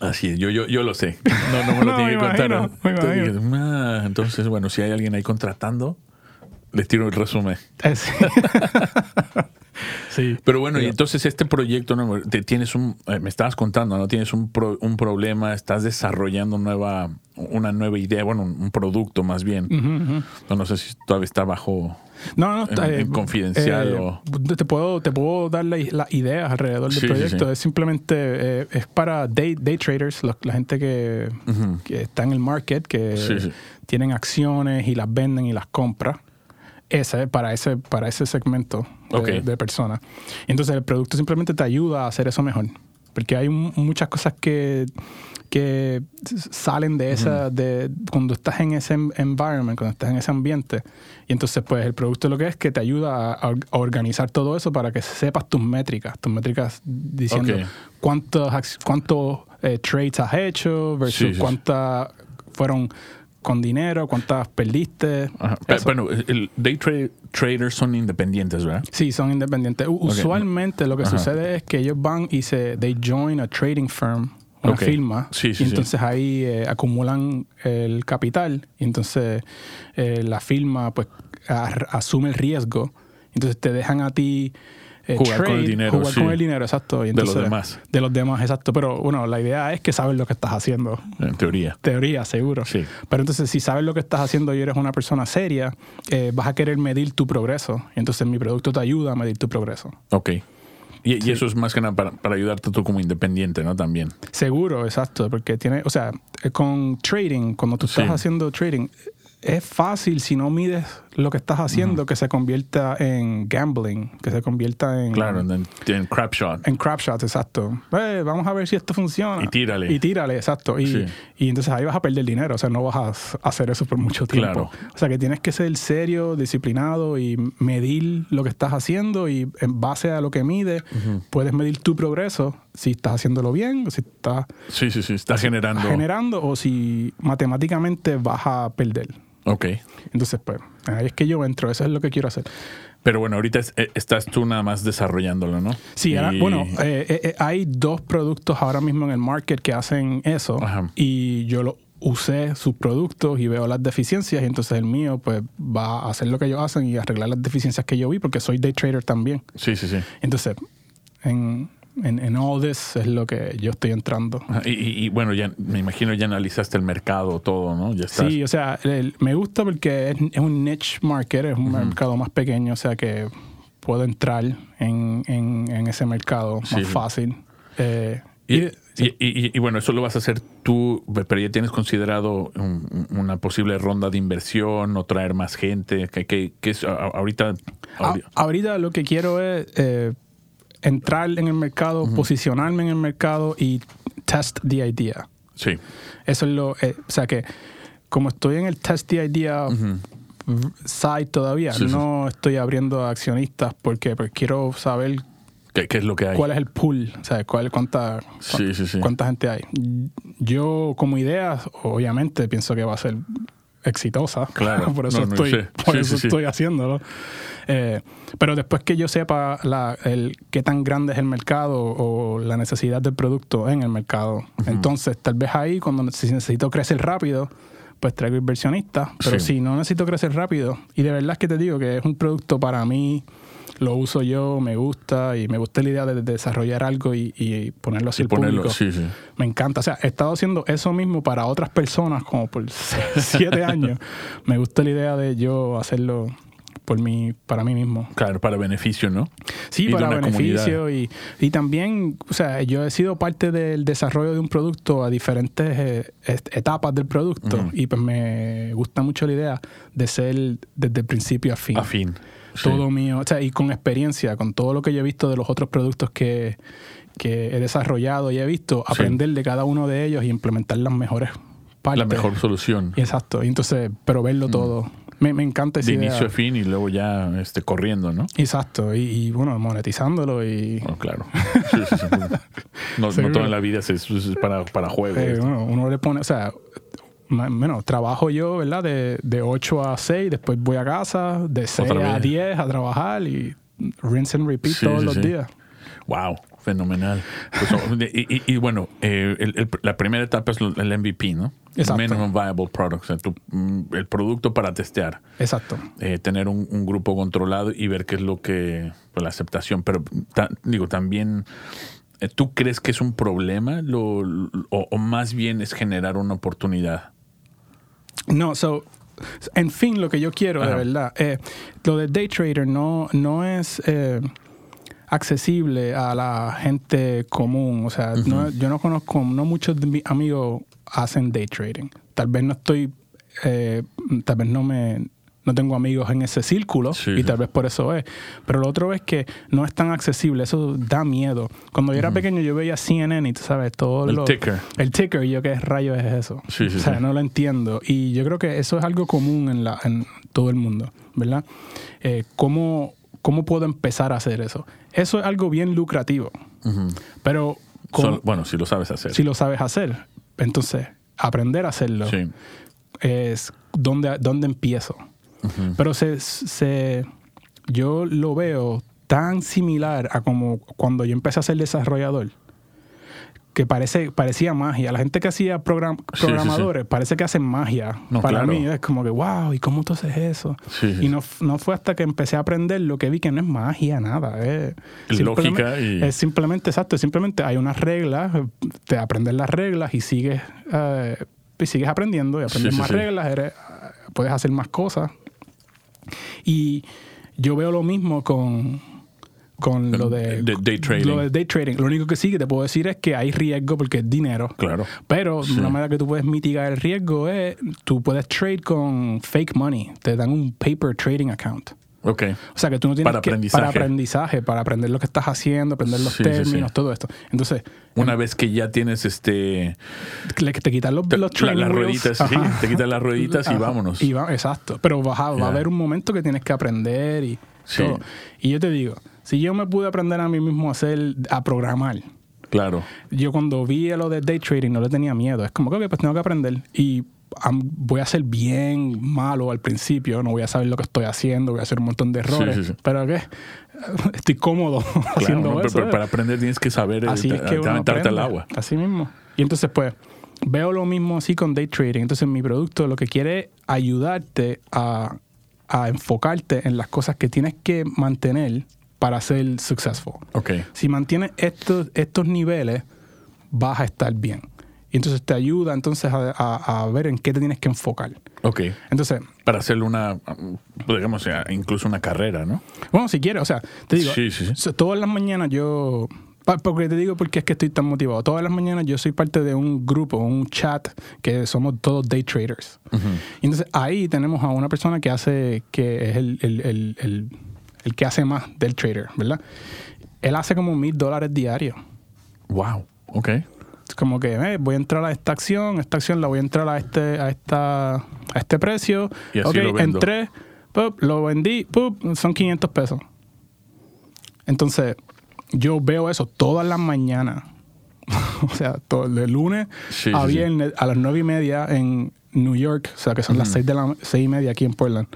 Así es, yo, yo, yo lo sé. No, no me lo No, tiene que contar. imagino, ¿no? me Entonces, imagino. dije, "Ah", entonces, bueno, si hay alguien ahí contratando, les tiro el resumen. Eh, sí. sí. Pero bueno, y entonces este proyecto, ¿no? Te tienes un, eh, me estabas contando, ¿no? Tienes un, pro- un problema, estás desarrollando nueva, una nueva idea, bueno, un, producto más bien. No, no sé si todavía está bajo... No, no, está, en confidencial o- Te puedo, te puedo dar la- las ideas alrededor del Sí, proyecto. sí. Es simplemente, eh, es para day, day traders, los- la gente que, está en el market, que Sí, tienen acciones y las venden y las compra. Ese, para ese, para ese segmento de, de personas. Entonces el producto simplemente te ayuda a hacer eso mejor. Porque hay mu- muchas cosas que, que salen de esa, de cuando estás en ese en- environment, cuando estás en ese ambiente. Y entonces, pues, el producto lo que es que te ayuda a, a organizar todo eso para que sepas tus métricas, tus métricas diciendo Ok. cuántos, cuántos eh, trades has hecho versus Sí, sí, cuántas fueron con dinero, cuántas perdiste. Ajá. Bueno, el day tra- traders son independientes, ¿verdad? Sí, son independientes. Usualmente lo que Ajá. sucede es que ellos van y se they join a trading firm, una firma, Sí, sí, y sí. entonces ahí eh, acumulan el capital y entonces eh, la firma pues asume el riesgo, entonces te dejan a ti eh, Jugar con el dinero, jugar con el dinero, exacto. Y De los demás. De los demás, exacto. Pero bueno, la idea es que sabes lo que estás haciendo. En teoría. Teoría, seguro. Sí. Pero entonces, si sabes lo que estás haciendo y eres una persona seria, vas a querer medir tu progreso. Entonces, mi producto te ayuda a medir tu progreso. Ok. Y, y eso es más que nada para, para ayudarte tú como independiente, ¿no? También. Seguro, exacto. Porque tiene, o sea, eh, con trading, cuando tú estás Sí. haciendo trading, es fácil si no mides lo que estás haciendo que se convierta en gambling, que se convierta en. Claro, en, en crap shot. En crap shots, exacto. Eh, vamos a ver si esto funciona. Y tírale. Y tírale, exacto. Y, Sí. y entonces ahí vas a perder dinero. O sea, no vas a hacer eso por mucho tiempo. Claro. O sea, que tienes que ser serio, disciplinado y medir lo que estás haciendo. Y en base a lo que mides, puedes medir tu progreso. Si estás haciéndolo bien, o si estás Sí, sí, sí. Está generando. generando, o si matemáticamente vas a perder. Ok. Entonces, pues, ahí es que yo entro. Eso es lo que quiero hacer. Pero bueno, ahorita es- eh, estás tú nada más desarrollándolo, ¿no? Sí, ahora- Y- bueno, eh, eh, eh, hay dos productos ahora mismo en el market que hacen eso Ajá. y yo lo usé sus productos y veo las deficiencias y entonces el mío pues va a hacer lo que ellos hacen y arreglar las deficiencias que yo vi porque soy day trader también. Sí, sí, sí. Entonces, en, en, en all this es lo que yo estoy entrando. Y, y- y bueno, ya me imagino ya analizaste el mercado, todo, ¿no? Ya estás. Sí, o sea, el- me gusta porque es, es un niche market, es un mercado más pequeño, o sea que puedo entrar en, en- en ese mercado Sí. más fácil. Eh, Y, y- bueno, eso lo vas a hacer tú, pero ya tienes considerado un- una posible ronda de inversión o traer más gente. que que que es a- a- ahorita? A- ahori- ahorita lo que quiero es eh, entrar en el mercado, posicionarme en el mercado y test the idea. sí, Eso es lo. eh, o sea que, como estoy en el test the idea side todavía. Sí, sí. no estoy abriendo a accionistas porque pues, quiero saber ¿Qué, qué es lo que hay? cuál es el pool, o sea, cuál, cuánta, Sí, sí, sí. cuánta gente hay. Yo como idea, obviamente, pienso que va a ser exitosa. Claro. por eso No, no estoy, por Sí, eso sí, sí. estoy haciéndolo. Eh, pero después que yo sepa la, el, qué tan grande es el mercado o la necesidad del producto en el mercado, entonces tal vez ahí, cuando si necesito crecer rápido, pues traigo inversionistas. Pero Sí. si no necesito crecer rápido, y de verdad es que te digo que es un producto para mí, lo uso yo, me gusta y me gusta la idea de, de desarrollar algo y, y ponerlo así Y al ponerlo, público. sí, sí. Me encanta. O sea, he estado haciendo eso mismo para otras personas como por siete años. Me gusta la idea de yo hacerlo por mí, para mí mismo. Claro, para beneficio, ¿no? Sí, Y para beneficio y, y también, o sea, yo he sido parte del desarrollo de un producto a diferentes eh, etapas del producto y pues me gusta mucho la idea de ser desde el principio a fin. A fin. Sí. Todo mío, o sea, y con experiencia, con todo lo que yo he visto de los otros productos que, que he desarrollado y he visto, Sí. aprender de cada uno de ellos y implementar las mejores partes. La mejor solución. Exacto, y entonces, pero verlo todo. Me, me encanta esa De idea. inicio a fin y luego ya este, corriendo, ¿no? Exacto, y, y, bueno, monetizándolo y Oh, claro. Sí, sí, sí. No, no en la vida es, es para, para juego. eh, bueno, uno le pone, o sea, bueno, trabajo yo, ¿verdad? De, de 8 a 6, después voy a casa, de 6 Otra a vez. 10 a trabajar y rinse and repeat todos los días. Wow, fenomenal. Pues, oh, y, y- y bueno, eh, el- el- la primera etapa es el MVP, ¿no? Exacto. Minimum Viable Product, o sea, tu- mm, el producto para testear. Exacto. eh, tener un, un grupo controlado y ver qué es lo que, pues, la aceptación. Pero ta- digo, también, eh, ¿tú crees que es un problema lo, lo- o, o más bien es generar una oportunidad? No, so, en fin, lo que yo quiero, Ajá. de verdad, eh, lo de day trader no, no es eh, accesible a la gente común. O sea, no- yo no conozco, no muchos de mis amigos hacen day trading. Tal vez no estoy, eh, tal vez no me, no tengo amigos en ese círculo Sí, y tal vez por eso es. Pero lo otro es que no es tan accesible, eso da miedo. Cuando yo era pequeño yo veía CNN y tú sabes, todo El lo- ticker. el ticker, y yo qué rayos es eso. Sí, sí, o sea, no lo entiendo. Y yo creo que eso es algo común en, la, en todo el mundo, ¿verdad? Eh, ¿cómo, ¿Cómo puedo empezar a hacer eso? Eso es algo bien lucrativo, pero con- bueno, si lo sabes hacer. si lo sabes hacer, entonces aprender a hacerlo Sí. es dónde, dónde empiezo. Pero se, se, yo lo veo tan similar a como cuando yo empecé a ser desarrollador, que parece, parecía magia. La gente que hacía program- Sí, sí, sí. programadores parece que hacen magia. No, Para claro. mí es como que, wow, ¿y cómo tú haces eso? Y no, no fue hasta que empecé a aprender lo que vi que no es magia, nada. Es, lógica y- Es simplemente, exacto, simplemente hay unas reglas, te aprendes las reglas y sigues, eh, y sigues aprendiendo y aprendes más reglas, eres- puedes hacer más cosas. Y yo veo lo mismo con, con lo de, De day trading. Lo de day trading. Lo único que sí que te puedo decir es que hay riesgo porque es dinero. Claro. Pero Sí. una manera que tú puedes mitigar el riesgo es, tú puedes trade con fake money. Te dan un paper trading account. Ok. O sea que tú no tienes Para que... aprendizaje. Para aprendizaje, para aprender lo que estás haciendo, aprender los Sí, términos, sí. todo esto. Entonces, Una vez que ya tienes este le- te quitan los, te- los la- las rueditas, sí, te quitan las rueditas y vámonos. Y va- exacto. Pero va, a- va a haber un momento que tienes que aprender y Sí. todo. Y yo te digo, si yo me pude aprender a mí mismo a hacer, a programar, Claro. yo cuando vi lo de day trading no le tenía miedo. Es como que, pues tengo que aprender. Y voy a ser bien malo al principio, no voy a saber lo que estoy haciendo, voy a hacer un montón de errores. sí, sí. Pero ¿qué? Estoy cómodo haciendo Claro, no, eso. pero, para aprender tienes que saber eh, Así te- es que aventarte al agua. Así mismo. Y entonces, pues, veo lo mismo así con day trading. Entonces, mi producto lo que quiere es ayudarte a, a enfocarte en las cosas que tienes que mantener para ser successful. Ok. Si mantienes estos, estos niveles, vas a estar bien. Y entonces te ayuda entonces a, a- a ver en qué te tienes que enfocar. Ok. Entonces, Para hacerle una, digamos, eh, incluso una carrera, ¿no? bueno, si quieres, o sea, te digo, Sí, sí, sí. todas las mañanas yo, porque te digo porque es que estoy tan motivado, todas las mañanas yo soy parte de un grupo, un chat, que somos todos day traders. Y entonces ahí tenemos a una persona que hace, que es el, el- el- el- el que hace más del trader, ¿verdad? Él hace como mil dólares diarios. Wow. Ok. como que eh, voy a entrar a esta acción, esta acción la voy a entrar a este, a esta, a este precio. Y así ok, lo vendo. entré, pup, lo vendí, pup, son 500 pesos. Entonces, yo veo eso todas las mañanas. o sea, todo, de lunes Sí, a sí, sí. viernes a las nueve y media en New York, o sea, que son las seis de la seis y media aquí en Portland.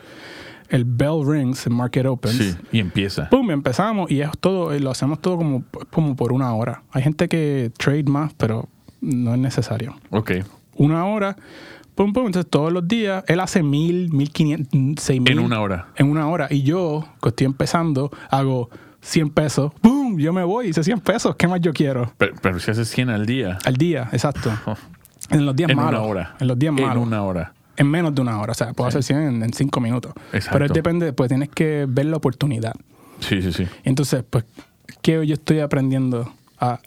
El bell rings, el market opens. Sí, y empieza. Pum, empezamos y es todo, eh, lo hacemos todo como, como por una hora. Hay gente que trade más, pero no es necesario. Ok. Una hora, pum, pum, entonces todos los días él hace mil, mil quinientos, seis mil. En una hora. En una hora. Y yo, que estoy empezando, hago 100 pesos, pum, yo me voy, hice 100 pesos, ¿qué más yo quiero? Pero, pero si haces 100 al día. Al día, exacto. En los días En malos. una hora. En los días En malos. una hora. En menos de una hora. O sea, puedo hacer 100 en, en 5 minutos. Exacto. Pero depende, pues tienes que ver la oportunidad. Sí, sí, sí. Entonces, pues, ¿qué yo estoy aprendiendo? A, a-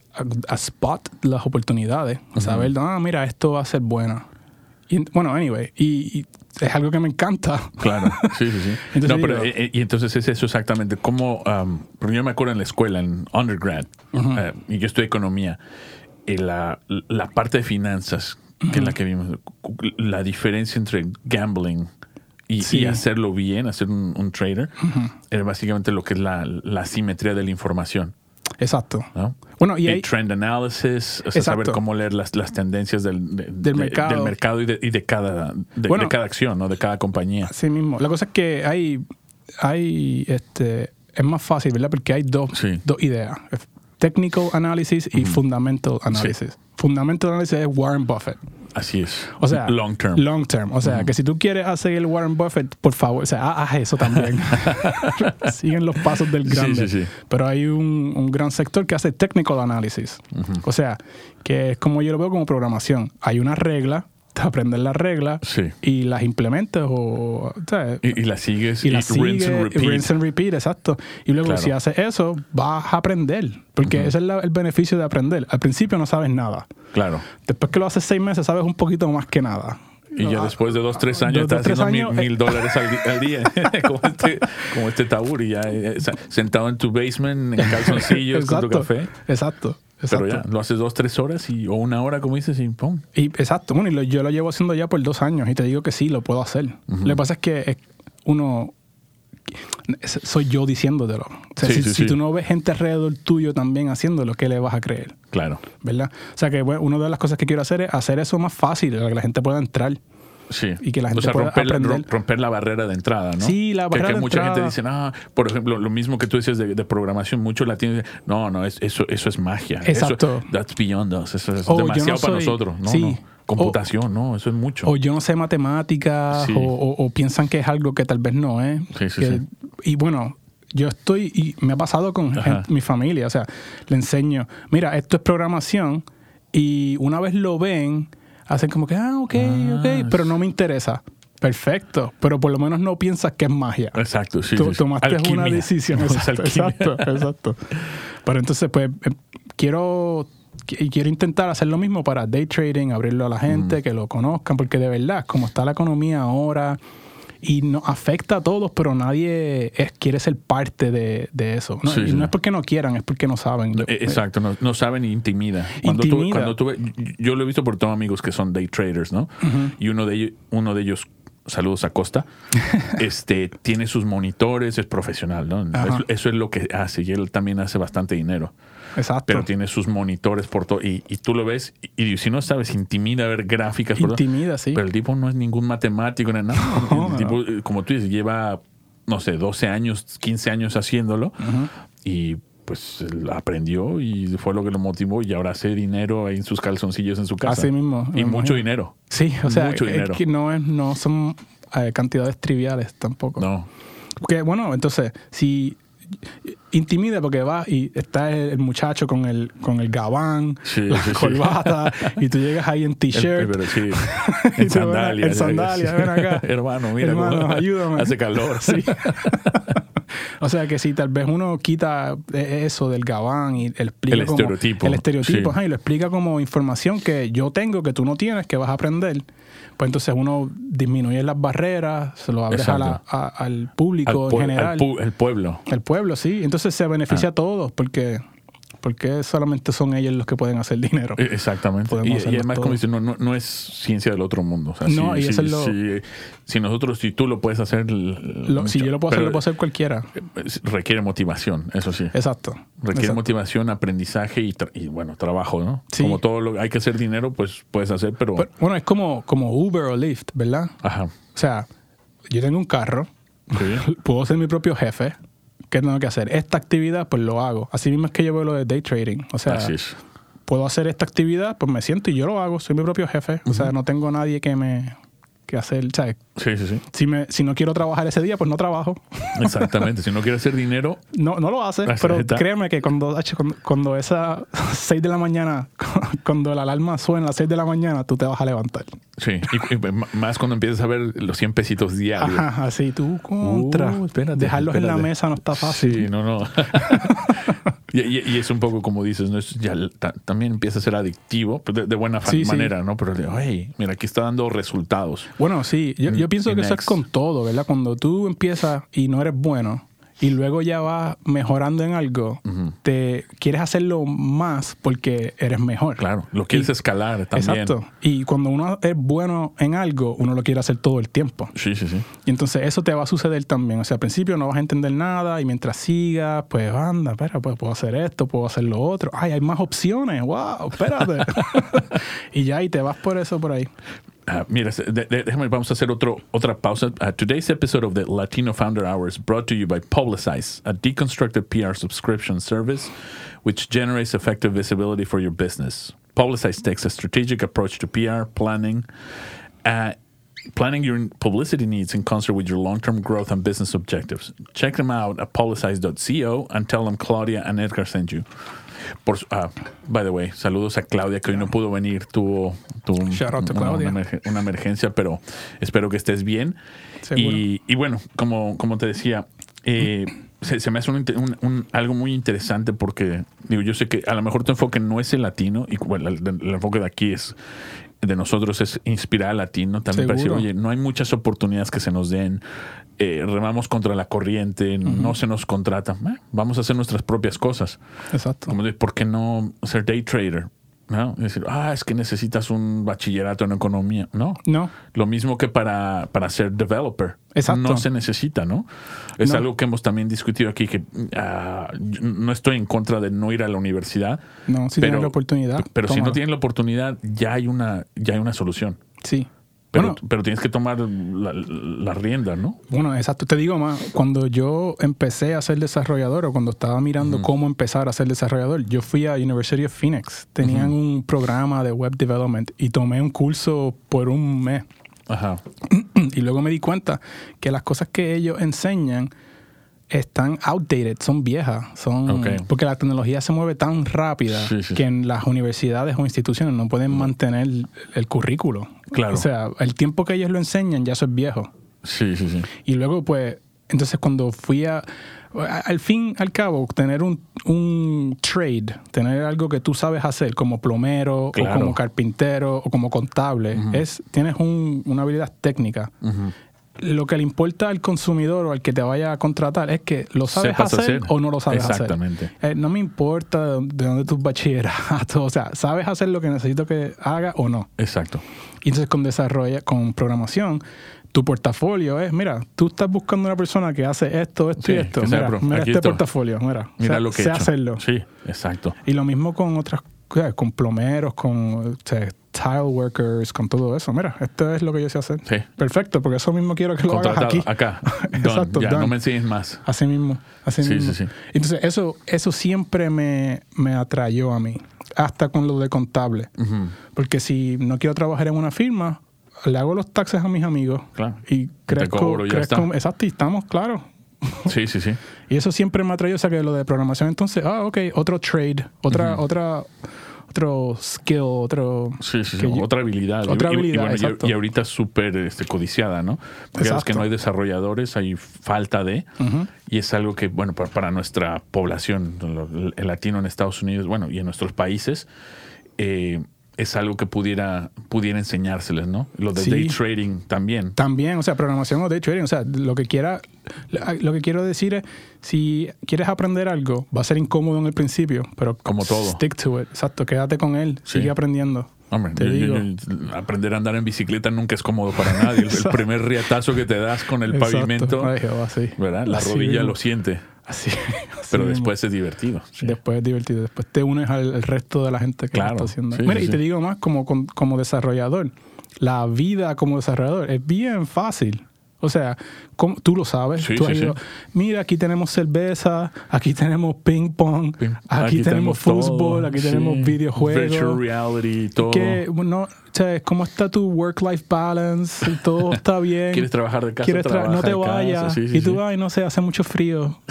a spot las oportunidades. A saber, ah, mira, esto va a ser bueno. Y, bueno, anyway, y, y es algo que me encanta. Claro, sí, sí, sí. Entonces no, pero, digo- eh, y entonces es eso exactamente. Como, um, porque yo me acuerdo en la escuela, en undergrad, eh, y yo estudié economía, y la, la parte de finanzas, que es la que vimos, la diferencia entre gambling y, Sí. y hacerlo bien, hacer un, un trader, era básicamente lo que es la, la simetría de la información. Exacto. ¿no? Bueno, y hay, trend analysis, o sea, saber cómo leer las, las tendencias del, de- Del de- mercado. del mercado y de, y de cada, Bueno. de cada acción, ¿no? de cada compañía. Así mismo. La cosa es que hay, hay este, es más fácil, ¿verdad? Porque hay dos, Sí. dos ideas. Technical analysis y fundamental analysis. Fundamental analysis es Warren Buffett. Así es. O sea, long term. Long term. O sea, que si tú quieres hacer el Warren Buffett, por favor, o sea, haz eso también. Siguen los pasos del grande. sí, sí. Pero hay un, un gran sector que hace technical analysis. O sea, que es como yo lo veo como programación. Hay una regla, te aprendes las reglas Sí. y las implementas o, o sea, Y, y la sigues y la rinse sigue, and repeat. rinse and repeat, exacto. Y luego Claro. si haces eso, vas a aprender, porque ese es la- el beneficio de aprender. Al principio no sabes nada. Claro. Después que lo haces seis meses, sabes un poquito más que nada. Y ya Ah, después de dos, tres años dos, estás tres haciendo mil, años, eh. mil dólares al, al día. como, este, como este Taburi, ya eh, sa- sentado en tu basement, en calzoncillos, con tu café. Exacto. Pero ya, lo haces dos, tres horas y, o una hora, como dices, y pum. Y, exacto. Bueno, y lo- yo lo llevo haciendo ya por dos años y te digo que sí, lo puedo hacer. Lo que pasa es que es- uno. Soy yo diciéndotelo. O sea, Sí, si, sí, si sí. tú no ves gente alrededor tuyo también haciéndolo, ¿qué le vas a creer? Claro. ¿Verdad? O sea que bueno, una de las cosas que quiero hacer es hacer eso más fácil, para que la gente pueda entrar. Sí. Y que la gente o sea, pueda romper, la- aprender. rom- romper la barrera de entrada, ¿no? Sí, la Que- barrera que, de mucha gente dice, ah, por ejemplo, lo mismo que tú dices de, de programación, mucho latino dice, no, no, es, eso, eso es magia. Exacto. Eso, that's beyond us. Eso es demasiado no para nosotros. No, sí. no. Computación, no, eso es mucho. O yo no sé matemáticas, Sí. o, o- o piensan que es algo que tal vez no es. Sí, sí, Que- sí. Y bueno, yo estoy, y me ha pasado con gente- mi familia, o sea, le enseño, mira, esto es programación, y una vez lo ven, hacen como que, ah, ok, Ah, ok, pero no me interesa. Perfecto, pero por lo menos no piensas que es magia. Exacto, sí. Tú sí, tomaste una decisión. Exacto, exacto, exacto. Pero entonces, pues, eh, quiero, qui- quiero intentar hacer lo mismo para day trading, abrirlo a la Mm. gente, que lo conozcan, porque de verdad, como está la economía ahora, y nos afecta a todos, pero nadie es, quiere ser parte de, de eso. ¿no? Sí, y sí. no es porque no quieran, es porque no saben. Eh, Exacto, no, no saben y intimida. Cuando tuve- Intimida. cuando tuve, yo lo he visto por todos amigos que son day traders, ¿no? Y uno de ellos, uno de ellos, saludos a Costa, este, tiene sus monitores, es profesional, ¿no? Eso, eso es lo que hace y él también hace bastante dinero. Exacto. Pero tiene sus monitores por todo y, y tú lo ves y, y si no sabes, intimida ver gráficas. todo. Intimida, sí. Pero el tipo no es ningún matemático ni nada. No, el no. tipo, como tú dices, lleva, no sé, 12 años, 15 años haciéndolo y pues aprendió y fue lo que lo motivó y ahora hace dinero ahí en sus calzoncillos en su casa. Así mismo, Y mucho dinero. Sí, o sea, Mucho es dinero. que no, es, no son eh, cantidades triviales tampoco. No. Porque, bueno, entonces, si intimida porque va y está el, muchacho con el, con el gabán, Sí, la sí, y tú llegas ahí en t-shirt. pero sí, Y en tú, ven- sandalias. En sandalias, ven acá. Hermano, mira. Hermano, ayúdame. Hace calor. Sí. o sea que si tal vez uno quita e- eso del gabán y el, como- estereotipo, el estereotipo, sí. ajá, y lo explica como información que yo tengo, que tú no tienes, que vas a aprender, pues entonces uno disminuye las barreras, se lo abres a la- Exacto. a- al público Al, en general. al pu- el pueblo. El pueblo, sí. Entonces se beneficia Ah. a todos porque, porque solamente son ellos los que pueden hacer dinero. Eh, Exactamente. Podemos Y, y además, todo. como dice, no, no, no es ciencia del otro mundo. O sea, No, si, y si- eso es lo- si- si nosotros, si tú lo puedes hacer. Lo- si yo lo puedo hacer, lo puede hacer cualquiera. Requiere motivación, eso sí. Exacto. Requiere Exacto. motivación, aprendizaje y, tra- y, bueno, trabajo, ¿no? Sí. Como todo lo hay que hacer dinero, pues puedes hacer, pero. Pero, bueno, es como, como Uber o Lyft, ¿verdad? ajá. O sea, yo tengo un carro, Sí. puedo ser mi propio jefe. ¿Qué tengo que hacer? Esta actividad, pues lo hago. Así mismo es que yo veo lo de day trading. O sea, Así es. puedo hacer esta actividad, pues me siento y yo lo hago. Soy mi propio jefe. O sea, no tengo nadie que me que hacer. O sea, Sí, sí, sí. si, me, si no quiero trabajar ese día, pues no trabajo. Exactamente. si no quieres hacer dinero, No, no lo hace, pero está. créeme que cuando, cuando, cuando esa 6 de la mañana, cuando la alarma suena a las 6 de la mañana, tú te vas a levantar. sí. Y, y más cuando empiezas a ver los 100 pesitos diarios. Ajá, así tú contra. Uh, espérate, Dejarlos en la espérate. mesa no está fácil. Sí, no, no. y, y- y es un poco como dices, ¿no? Es ya ta- también empieza a ser adictivo, de, de buena Sí, sí. manera, ¿no? Pero, hey, mira, aquí está dando resultados. Bueno, sí, yo, yo pienso que eso es next. con todo, ¿verdad? Cuando tú empiezas y no eres bueno y luego ya vas mejorando en algo, te quieres hacerlo más porque eres mejor. Claro, lo quieres Y- escalar también. Exacto. Y cuando uno es bueno en algo, uno lo quiere hacer todo el tiempo. Sí, sí, sí. Y entonces eso te va a suceder también. O sea, al principio no vas a entender nada y mientras sigas, pues anda, espera, pues puedo hacer esto, puedo hacer lo otro. Ay, hay más opciones. Wow, espérate. y ya, y te vas por eso por ahí. Ah, mira, de- de- déjame, vamos a hacer otro, otra pausa. Uh, today's episode of the Latino Founder Hour is brought to you by Publicize, a deconstructed PR subscription service which generates effective visibility for your business. Publicize takes a strategic approach to PR planning, uh, planning your publicity needs in concert with your long-term growth and business objectives. Check them out at publicize.co and tell them Claudia and Edgar sent you. Por, ah, by the way, saludos a Claudia que hoy no pudo venir, tuvo, tuvo un- Shout out to una- una una emergencia, pero espero que estés bien. Y, y bueno, como, como te decía, eh, se, se me hace un inte- un- un- algo muy interesante porque, digo, yo sé que a lo mejor tu enfoque no es el latino, y bueno, el, el enfoque de aquí es de nosotros es inspirar al latino, también para decir, oye, no hay muchas oportunidades que se nos den, eh, remamos contra la corriente, no se nos contrata, Eh, vamos a hacer nuestras propias cosas. Exacto. Como de, ¿por qué no ser day trader? ¿No? Es decir, ah, es que necesitas un bachillerato en economía. No. No. Lo mismo que para, para ser developer. Exacto. No se necesita, ¿no? Es No. algo que hemos también discutido aquí, que ah, no estoy en contra de no ir a la universidad. No, si tienes la oportunidad, Pero si no tienes la oportunidad, ya hay una, ya hay una solución. Sí. Pero, Bueno, pero tienes que tomar la, la rienda, ¿no? Bueno, exacto. Te digo más, cuando yo empecé a ser desarrollador o cuando estaba mirando cómo empezar a ser desarrollador, yo fui a University of Phoenix. Tenían un programa de web development y tomé un curso por un mes. Ajá. Y luego me di cuenta que las cosas que ellos enseñan están outdated, son viejas, son Ok. porque la tecnología se mueve tan rápida Sí, sí, que en las universidades o instituciones no pueden mantener el currículo. Claro. O sea, el tiempo que ellos lo enseñan ya eso es viejo. Sí, sí, sí. Y luego, pues, entonces cuando fui a, al fin, al cabo, tener un, un trade, tener algo que tú sabes hacer como plomero Claro. o como carpintero o como contable, es, tienes un- una habilidad técnica. Lo que le importa al consumidor o al que te vaya a contratar es que lo sabes Sepas hacer, hacer. o no lo sabes Exactamente. hacer. Eh, no me importa de de dónde tus bachillerato, o sea, sabes hacer lo que necesito que haga o no. Exacto. Y entonces con desarrollo, con programación, tu portafolio es, mira, tú estás buscando una persona que hace esto, esto Sí, y esto. Mira, mira este portafolio, mira. Mira lo que he sé hecho. hacerlo. Sí, exacto. Y lo mismo con otras cosas, con plomeros, con o sea, tile workers, con todo eso. Mira, esto es lo que yo sé hacer. Sí. Perfecto, porque eso mismo quiero que lo hagas Contratado aquí. acá. Exacto, ya, no me enseñes más. Así mismo, así Sí, mismo. sí, sí. Entonces, eso, eso siempre me, me atrayó a mí, hasta con lo de contable. Ujú. Porque si no quiero trabajar en una firma, le hago los taxes a mis amigos Claro. y crezco. cobro y ya crezco- está. exacto, y estamos claros. Sí, sí, sí. Y eso siempre me atrayó, o sea que lo de programación, entonces, ah, ok, otro trade, otra, otra, otro skill, otro. Sí, sí, sí. otra habilidad. Otra Y- y- y, habilidad, bueno, y- ahorita súper este, codiciada, ¿no? Porque sabes que no hay desarrolladores, hay falta de. Y es algo que, bueno, para, para nuestra población, lo- el latino en Estados Unidos, bueno, y en nuestros países, eh, es algo que pudiera, pudiera enseñárseles, ¿no? Lo de Sí. day trading también. También, o sea, programación o day trading, o sea, lo que quiera, lo que quiero decir es, si quieres aprender algo, va a ser incómodo en el principio, pero Como todo. stick to it, exacto, quédate con él, Sí. sigue aprendiendo. Hombre, Te yo- yo- digo. yo- aprender a andar en bicicleta nunca es cómodo para nadie. El, primer riatazo que te das con el Exacto. pavimento, Ay, Jehová, sí. ¿verdad? La Así rodilla mismo. lo siente, Así, así pero mismo. después es divertido. sí. Después es divertido. Después te unes al, al resto de la gente que Claro. lo está haciendo. Sí, Mira, y te digo más, como, como desarrollador, la vida como desarrollador es bien fácil. O sea, como- tú lo sabes. Sí, tú sí, has ido, sí. Mira, aquí tenemos cerveza, aquí tenemos ping pong, Ping- aquí, tenemos fútbol, aquí tenemos videojuegos. Virtual reality, todo. Que, bueno, o sea, ¿Cómo está tu work-life balance? Todo está bien. ¿Quieres trabajar de casa? ¿Quieres tra- no te vayas. Y tú, ay, no sé, hace mucho frío.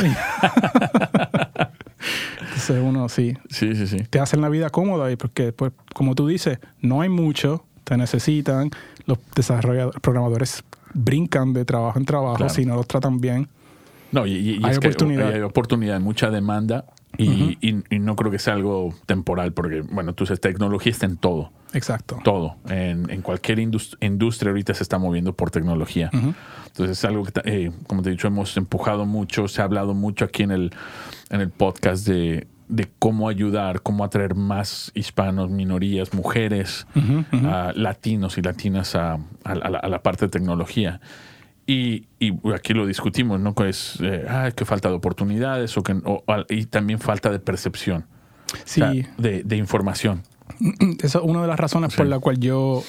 Entonces uno sí, Sí, sí, sí. te hacen la vida cómoda y porque, pues, como tú dices, no hay mucho, te necesitan, los desarrolladores, programadores brincan de trabajo en trabajo Claro. si no los tratan bien. No, y, y- y Hay es que oportunidad. hay oportunidad, mucha demanda y, y- y no creo que sea algo temporal porque, bueno, tú sabes, tecnología está en todo, Exacto. todo. En, en cualquier indus- industria ahorita se está moviendo por tecnología. Entonces es algo que, eh, como te he dicho, hemos empujado mucho, se ha hablado mucho aquí en el, en el podcast de, de cómo ayudar, cómo atraer más hispanos, minorías, mujeres, latinos y latinas a, a la, a la parte de tecnología. Y, y aquí lo discutimos, ¿no? Es eh, ah, que falta de oportunidades o que, o- y también falta de percepción, o Sí, sea, de, de información. esa es una de las razones por la cual yo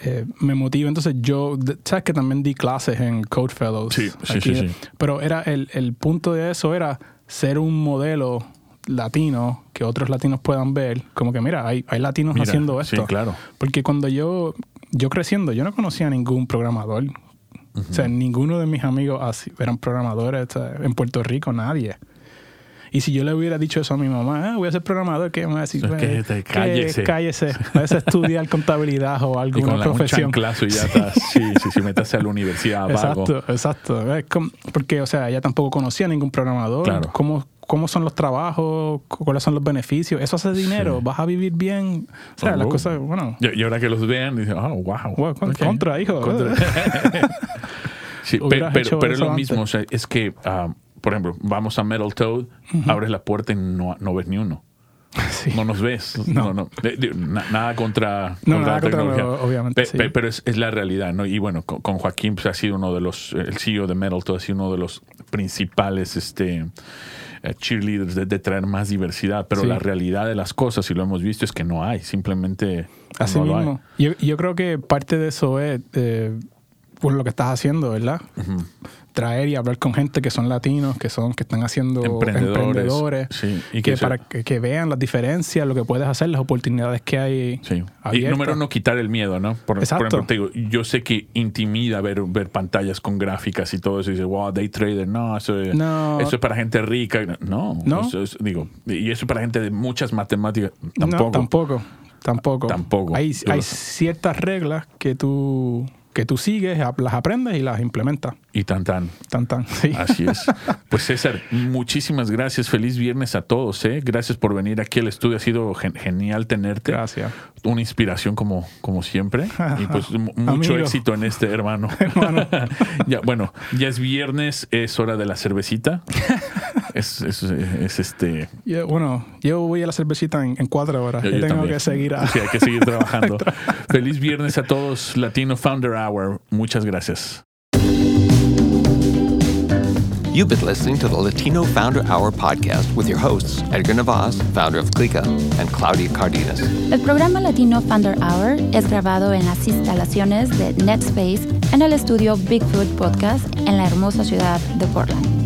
eh, me motivo. Entonces yo, sabes que también di clases en Code Fellows. Sí, sí, aquí, sí, sí. Pero era el, el punto de eso era ser un modelo latino que otros latinos puedan ver. Como que mira, hay, hay latinos Mira, haciendo sí, esto. claro. Porque cuando yo, yo creciendo, yo no conocía a ningún programador. O sea, ninguno de mis amigos así eran programadores. en Puerto Rico, nadie. Y si yo le hubiera dicho eso a mi mamá, ah, voy a ser programador, ¿qué me va a decir? Es que "Pues, te- cállese". cállese. Vas a estudiar contabilidad o Y alguna con la, un profesión. chanclazo y ya estás, sí, sí, sí, metas a la universidad vago. Exacto, exacto. Porque, o sea, ella tampoco conocía ningún programador. Claro. ¿Cómo, ¿Cómo son los trabajos? ¿Cuáles son los beneficios? ¿Eso hace dinero? Sí. ¿Vas a vivir bien? O sea, Oh, las wow. cosas, bueno... Y, ahora que los vean, dicen, oh, wow. Wow, con- contra, hijo. Sí, pe- Hubieras pero, es lo antes. mismo. O sea, es que, ah, por ejemplo, vamos a Metal Toad, abres la puerta y no, no ves ni uno. Sí. No nos ves. No, No. no. Nada contra, No, contra nada la contra, tecnología. obviamente, Pe- sí. pe- pero es, es la realidad, ¿no? Y bueno, con, con Joaquín pues, ha sido uno de los, el CEO de Metal Toad ha sido uno de los principales este, cheerleaders de, de traer más diversidad. Pero Sí. la realidad de las cosas, y lo hemos visto, es que no hay. Simplemente Así no lo hay. mismo. Yo, yo creo que parte de eso es eh, por lo que estás haciendo, ¿verdad? Traer y hablar con gente que son latinos, que son que están haciendo Emprendedores, emprendedores, sí, y y que para que, que vean las diferencias, lo que puedes hacer, las oportunidades que hay. Sí. Y número uno, quitar el miedo, ¿no? Por, ejemplo, te digo, yo sé que intimida ver, ver pantallas con gráficas y todo eso. Y dices, wow, day trader, no, eso, es- No. eso es para gente rica. No, No. Eso es- digo, y eso es para gente de muchas matemáticas. No, Tampoco. tampoco. Tampoco. Tampoco. Hay, hay ciertas reglas que tú, que tú sigues, las aprendes y las implementas. Y tan tan. Tan, tan. Sí. Así es. Pues César, muchísimas gracias. Feliz viernes a todos. ¿eh? Gracias por venir aquí al estudio. Ha sido gen- genial tenerte. Gracias. Una inspiración como, como siempre. Y pues mu- mucho Amigo. éxito en este, hermano. ya, bueno, ya es viernes, es hora de la cervecita. Es, es- es este. Yo- bueno, yo voy a la cervecita en, en cuatro horas. yo- Yo, yo tengo también. que seguir a... Sí, hay que seguir trabajando. Feliz viernes a todos. Latino Founder Hour. Muchas gracias. You've been listening to the Latino Founder Hour podcast with your hosts, Edgar Navas, founder of Clica, and Claudia Cardenas. El programa Latino Founder Hour es grabado en las instalaciones de NetSpace en el estudio Bigfoot Podcast en la hermosa ciudad de Portland.